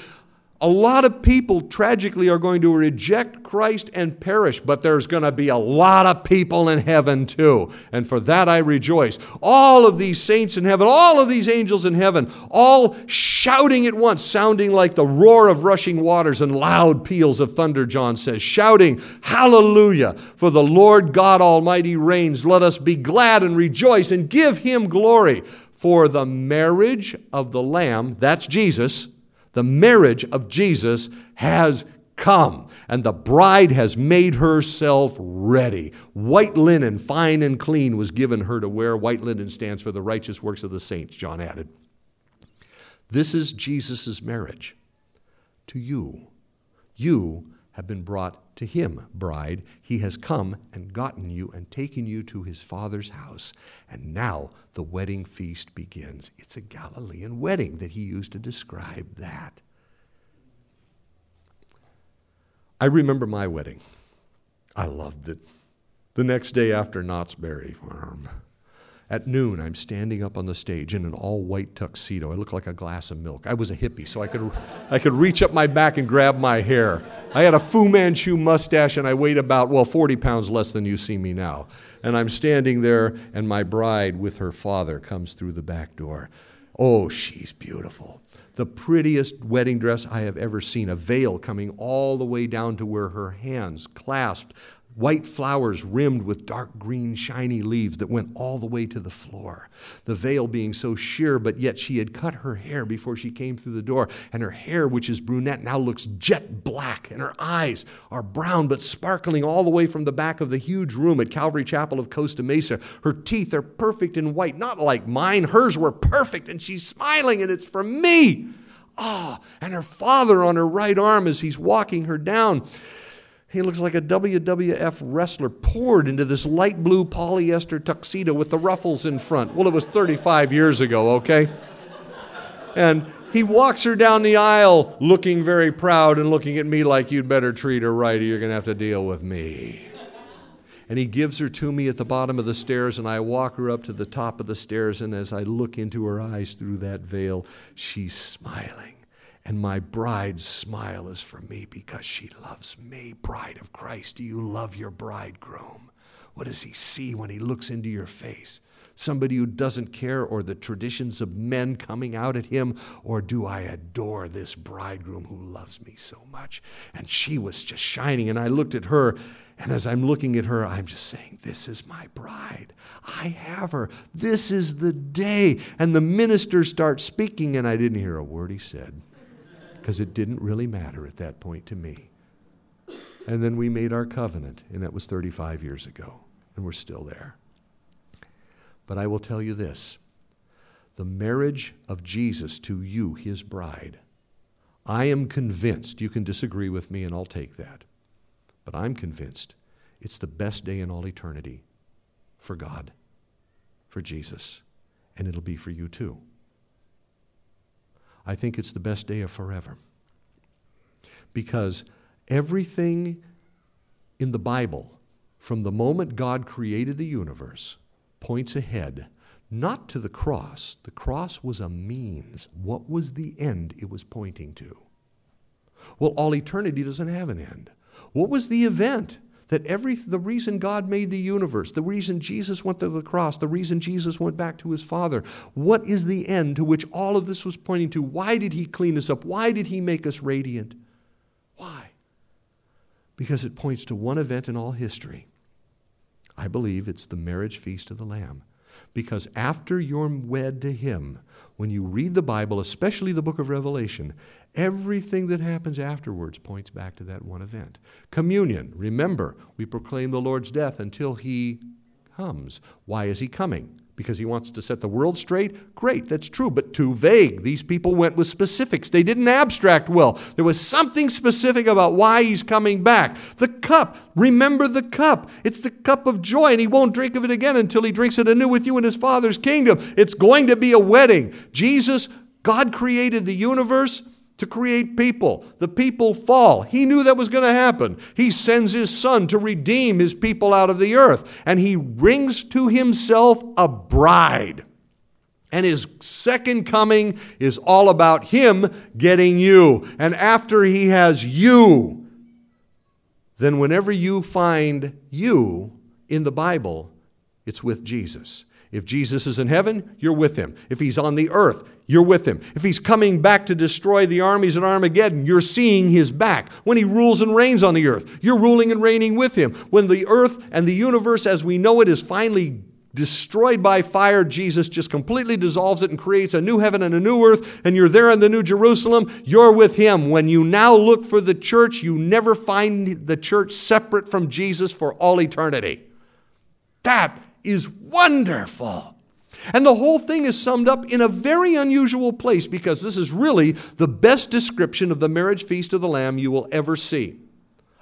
a lot of people tragically are going to reject Christ and perish, but there's going to be a lot of people in heaven too. And for that I rejoice. All of these saints in heaven, all of these angels in heaven, all shouting at once, sounding like the roar of rushing waters and loud peals of thunder, John says, shouting, Hallelujah, for the Lord God Almighty reigns. Let us be glad and rejoice and give him glory. For the marriage of the Lamb, that's Jesus the marriage of Jesus has come, and the bride has made herself ready. White linen, fine and clean, was given her to wear. White linen stands for the righteous works of the saints, John added. This is Jesus' marriage to you. You have been brought to him, bride. He has come and gotten you and taken you to his father's house. And now the wedding feast begins. It's a Galilean wedding that he used to describe that. I remember my wedding. I loved it. The next day after Knott's Berry Farm. At noon, I'm standing up on the stage in an all white tuxedo. I look like a glass of milk. I was a hippie, so I could, I could reach up my back and grab my hair. I had a Fu Manchu mustache, and I weighed about, well, 40 pounds less than you see me now. And I'm standing there, and my bride with her father comes through the back door. Oh, she's beautiful. The prettiest wedding dress I have ever seen, a veil coming all the way down to where her hands clasped white flowers rimmed with dark green, shiny leaves that went all the way to the floor. The veil being so sheer, but yet she had cut her hair before she came through the door, and her hair, which is brunette, now looks jet black, and her eyes are brown but sparkling all the way from the back of the huge room at Calvary Chapel of Costa Mesa. Her teeth are perfect and white, not like mine. Hers were perfect, and she's smiling, and it's for me. Ah, oh, and her father on her right arm as he's walking her down. He looks like a WWF wrestler poured into this light blue polyester tuxedo with the ruffles in front. Well, it was 35 years ago, okay? And he walks her down the aisle looking very proud and looking at me like you'd better treat her right or you're going to have to deal with me. And he gives her to me at the bottom of the stairs, and I walk her up to the top of the stairs. And as I look into her eyes through that veil, she's smiling. And my bride's smile is for me because she loves me. Bride of Christ, do you love your bridegroom? What does he see when he looks into your face? Somebody who doesn't care, or the traditions of men coming out at him? Or do I adore this bridegroom who loves me so much? And she was just shining, and I looked at her, and as I'm looking at her, I'm just saying, This is my bride. I have her. This is the day. And the minister starts speaking, and I didn't hear a word he said because it didn't really matter at that point to me. And then we made our covenant, and that was 35 years ago, and we're still there. But I will tell you this the marriage of Jesus to you, his bride, I am convinced, you can disagree with me and I'll take that, but I'm convinced it's the best day in all eternity for God, for Jesus, and it'll be for you too. I think it's the best day of forever. Because everything in the Bible, from the moment God created the universe, points ahead, not to the cross. The cross was a means. What was the end it was pointing to? Well, all eternity doesn't have an end. What was the event? That every the reason God made the universe, the reason Jesus went to the cross, the reason Jesus went back to his Father, what is the end to which all of this was pointing to? Why did he clean us up? Why did he make us radiant? Why? Because it points to one event in all history I believe it's the marriage feast of the Lamb. Because after you're wed to Him, when you read the Bible, especially the book of Revelation, everything that happens afterwards points back to that one event. Communion, remember, we proclaim the Lord's death until He comes. Why is He coming? Because he wants to set the world straight? Great, that's true, but too vague. These people went with specifics. They didn't abstract well. There was something specific about why he's coming back. The cup, remember the cup. It's the cup of joy, and he won't drink of it again until he drinks it anew with you in his Father's kingdom. It's going to be a wedding. Jesus, God created the universe to create people. The people fall. He knew that was going to happen. He sends his son to redeem his people out of the earth, and he brings to himself a bride. And his second coming is all about him getting you. And after he has you, then whenever you find you in the Bible, it's with Jesus. If Jesus is in heaven, you're with him. If he's on the earth, you're with him. If he's coming back to destroy the armies at Armageddon, you're seeing his back. When he rules and reigns on the earth, you're ruling and reigning with him. When the earth and the universe as we know it is finally destroyed by fire, Jesus just completely dissolves it and creates a new heaven and a new earth, and you're there in the New Jerusalem, you're with Him. When you now look for the church, you never find the church separate from Jesus for all eternity. That is wonderful. And the whole thing is summed up in a very unusual place because this is really the best description of the marriage feast of the Lamb you will ever see.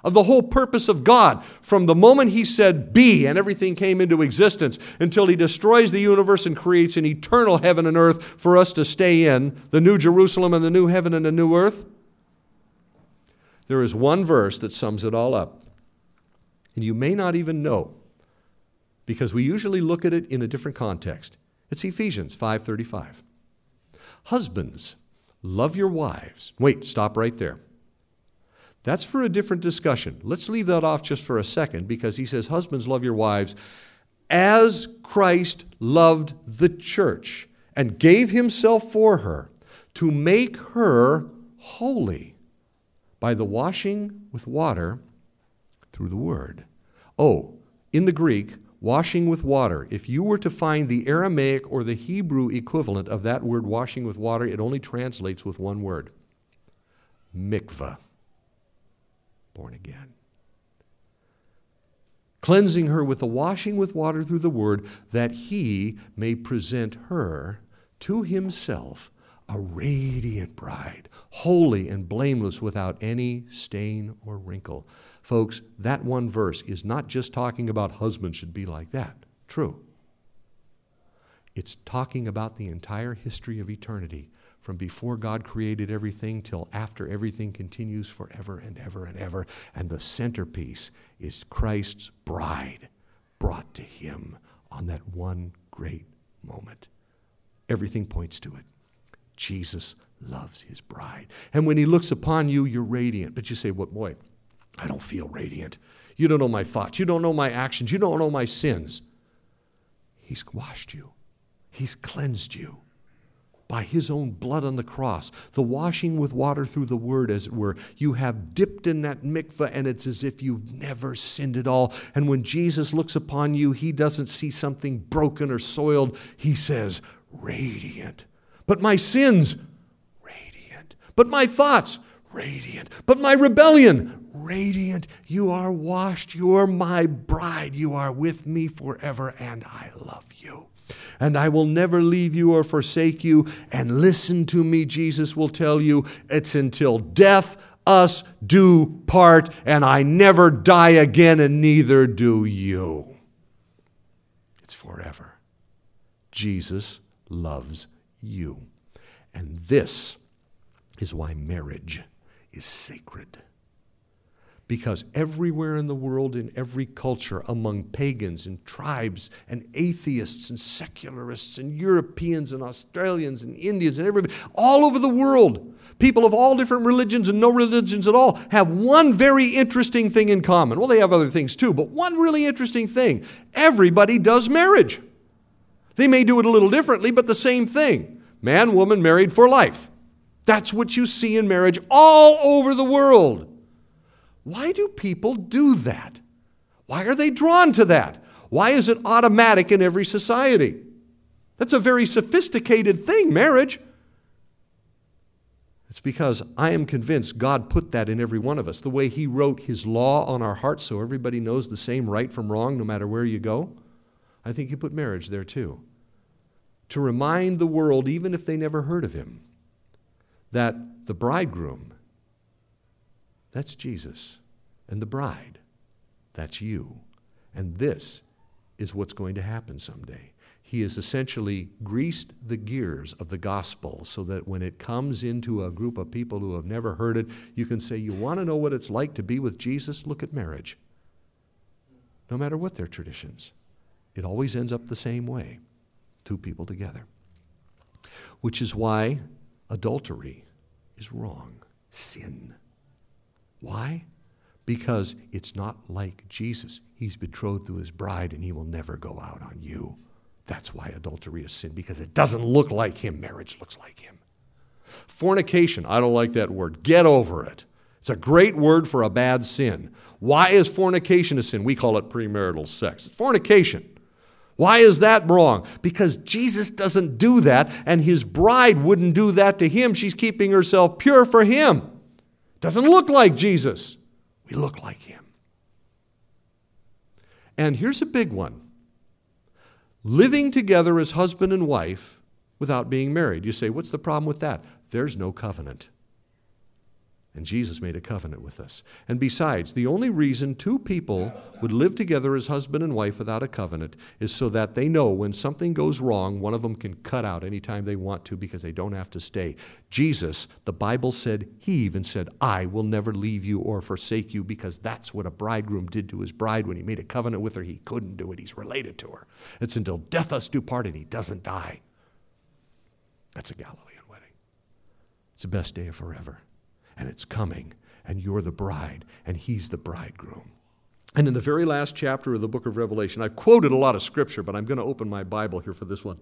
Of the whole purpose of God, from the moment He said be and everything came into existence until He destroys the universe and creates an eternal heaven and earth for us to stay in, the new Jerusalem and the new heaven and the new earth. There is one verse that sums it all up. And you may not even know because we usually look at it in a different context. It's Ephesians 5:35. Husbands, love your wives. Wait, stop right there. That's for a different discussion. Let's leave that off just for a second because he says, Husbands, love your wives as Christ loved the church and gave himself for her to make her holy by the washing with water through the word. Oh, in the Greek, Washing with water. If you were to find the Aramaic or the Hebrew equivalent of that word washing with water, it only translates with one word mikvah. Born again. Cleansing her with the washing with water through the word, that he may present her to himself a radiant bride, holy and blameless without any stain or wrinkle. Folks, that one verse is not just talking about husbands should be like that. True. It's talking about the entire history of eternity, from before God created everything till after everything continues forever and ever and ever. And the centerpiece is Christ's bride brought to him on that one great moment. Everything points to it. Jesus loves his bride. And when he looks upon you, you're radiant. But you say, what, boy, I don't feel radiant. You don't know my thoughts. You don't know my actions. You don't know my sins. He's washed you, He's cleansed you by his own blood on the cross, the washing with water through the word, as it were. You have dipped in that mikveh, and it's as if you've never sinned at all. And when Jesus looks upon you, he doesn't see something broken or soiled. He says, radiant. But my sins, radiant. But my thoughts, radiant. But my rebellion, radiant. You are washed. You are my bride. You are with me forever, and I love you and I will never leave you or forsake you. And listen to me, Jesus will tell you, it's until death us do part, and I never die again, and neither do you. It's forever. Jesus loves you. And this is why marriage is sacred. Because everywhere in the world, in every culture, among pagans and tribes and atheists and secularists and Europeans and Australians and Indians and everybody, all over the world, people of all different religions and no religions at all have one very interesting thing in common. Well, they have other things too, but one really interesting thing everybody does marriage. They may do it a little differently, but the same thing man, woman, married for life. That's what you see in marriage all over the world. Why do people do that? Why are they drawn to that? Why is it automatic in every society? That's a very sophisticated thing, marriage. It's because I am convinced God put that in every one of us. The way He wrote His law on our hearts so everybody knows the same right from wrong no matter where you go. I think He put marriage there too. To remind the world, even if they never heard of Him, that the bridegroom that's Jesus. And the bride, that's you. And this is what's going to happen someday. He has essentially greased the gears of the gospel so that when it comes into a group of people who have never heard it, you can say, You want to know what it's like to be with Jesus? Look at marriage. No matter what their traditions, it always ends up the same way two people together. Which is why adultery is wrong, sin. Why? Because it's not like Jesus. He's betrothed to his bride and he will never go out on you. That's why adultery is sin, because it doesn't look like him. Marriage looks like him. Fornication, I don't like that word. Get over it. It's a great word for a bad sin. Why is fornication a sin? We call it premarital sex. It's fornication. Why is that wrong? Because Jesus doesn't do that, and his bride wouldn't do that to him. She's keeping herself pure for him. Doesn't look like Jesus. We look like him. And here's a big one living together as husband and wife without being married. You say, what's the problem with that? There's no covenant. And Jesus made a covenant with us. And besides, the only reason two people would live together as husband and wife without a covenant is so that they know when something goes wrong, one of them can cut out anytime they want to because they don't have to stay. Jesus, the Bible said, he even said, I will never leave you or forsake you because that's what a bridegroom did to his bride when he made a covenant with her. He couldn't do it, he's related to her. It's until death us do part and he doesn't die. That's a Galilean wedding. It's the best day of forever and it's coming, and you're the bride, and he's the bridegroom. And in the very last chapter of the book of Revelation, I've quoted a lot of scripture, but I'm going to open my Bible here for this one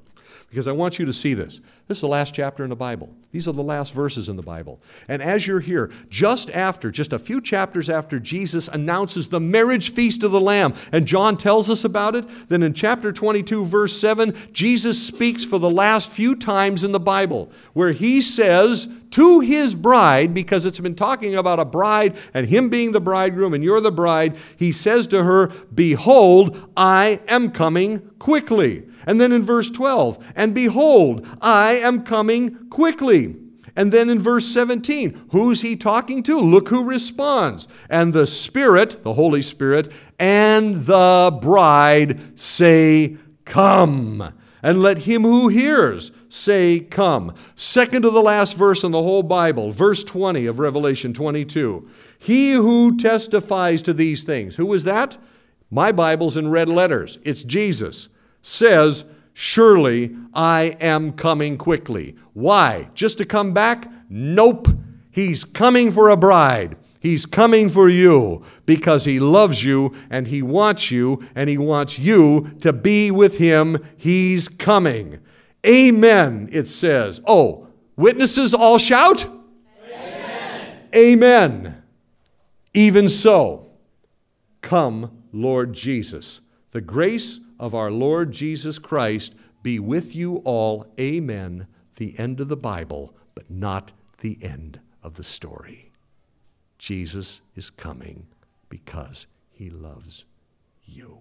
because I want you to see this. This is the last chapter in the Bible. These are the last verses in the Bible. And as you're here, just after, just a few chapters after Jesus announces the marriage feast of the Lamb, and John tells us about it, then in chapter 22, verse 7, Jesus speaks for the last few times in the Bible where he says, to his bride, because it's been talking about a bride and him being the bridegroom and you're the bride, he says to her, Behold, I am coming quickly. And then in verse 12, and behold, I am coming quickly. And then in verse 17, who's he talking to? Look who responds. And the Spirit, the Holy Spirit, and the bride say, Come. And let him who hears say, Come. Second to the last verse in the whole Bible, verse 20 of Revelation 22. He who testifies to these things, who is that? My Bible's in red letters. It's Jesus. Says, Surely I am coming quickly. Why? Just to come back? Nope. He's coming for a bride. He's coming for you because He loves you and He wants you and He wants you to be with Him. He's coming. Amen, it says. Oh, witnesses all shout? Amen. Amen. Even so, come, Lord Jesus. The grace of our Lord Jesus Christ be with you all. Amen. The end of the Bible, but not the end of the story. Jesus is coming because he loves you.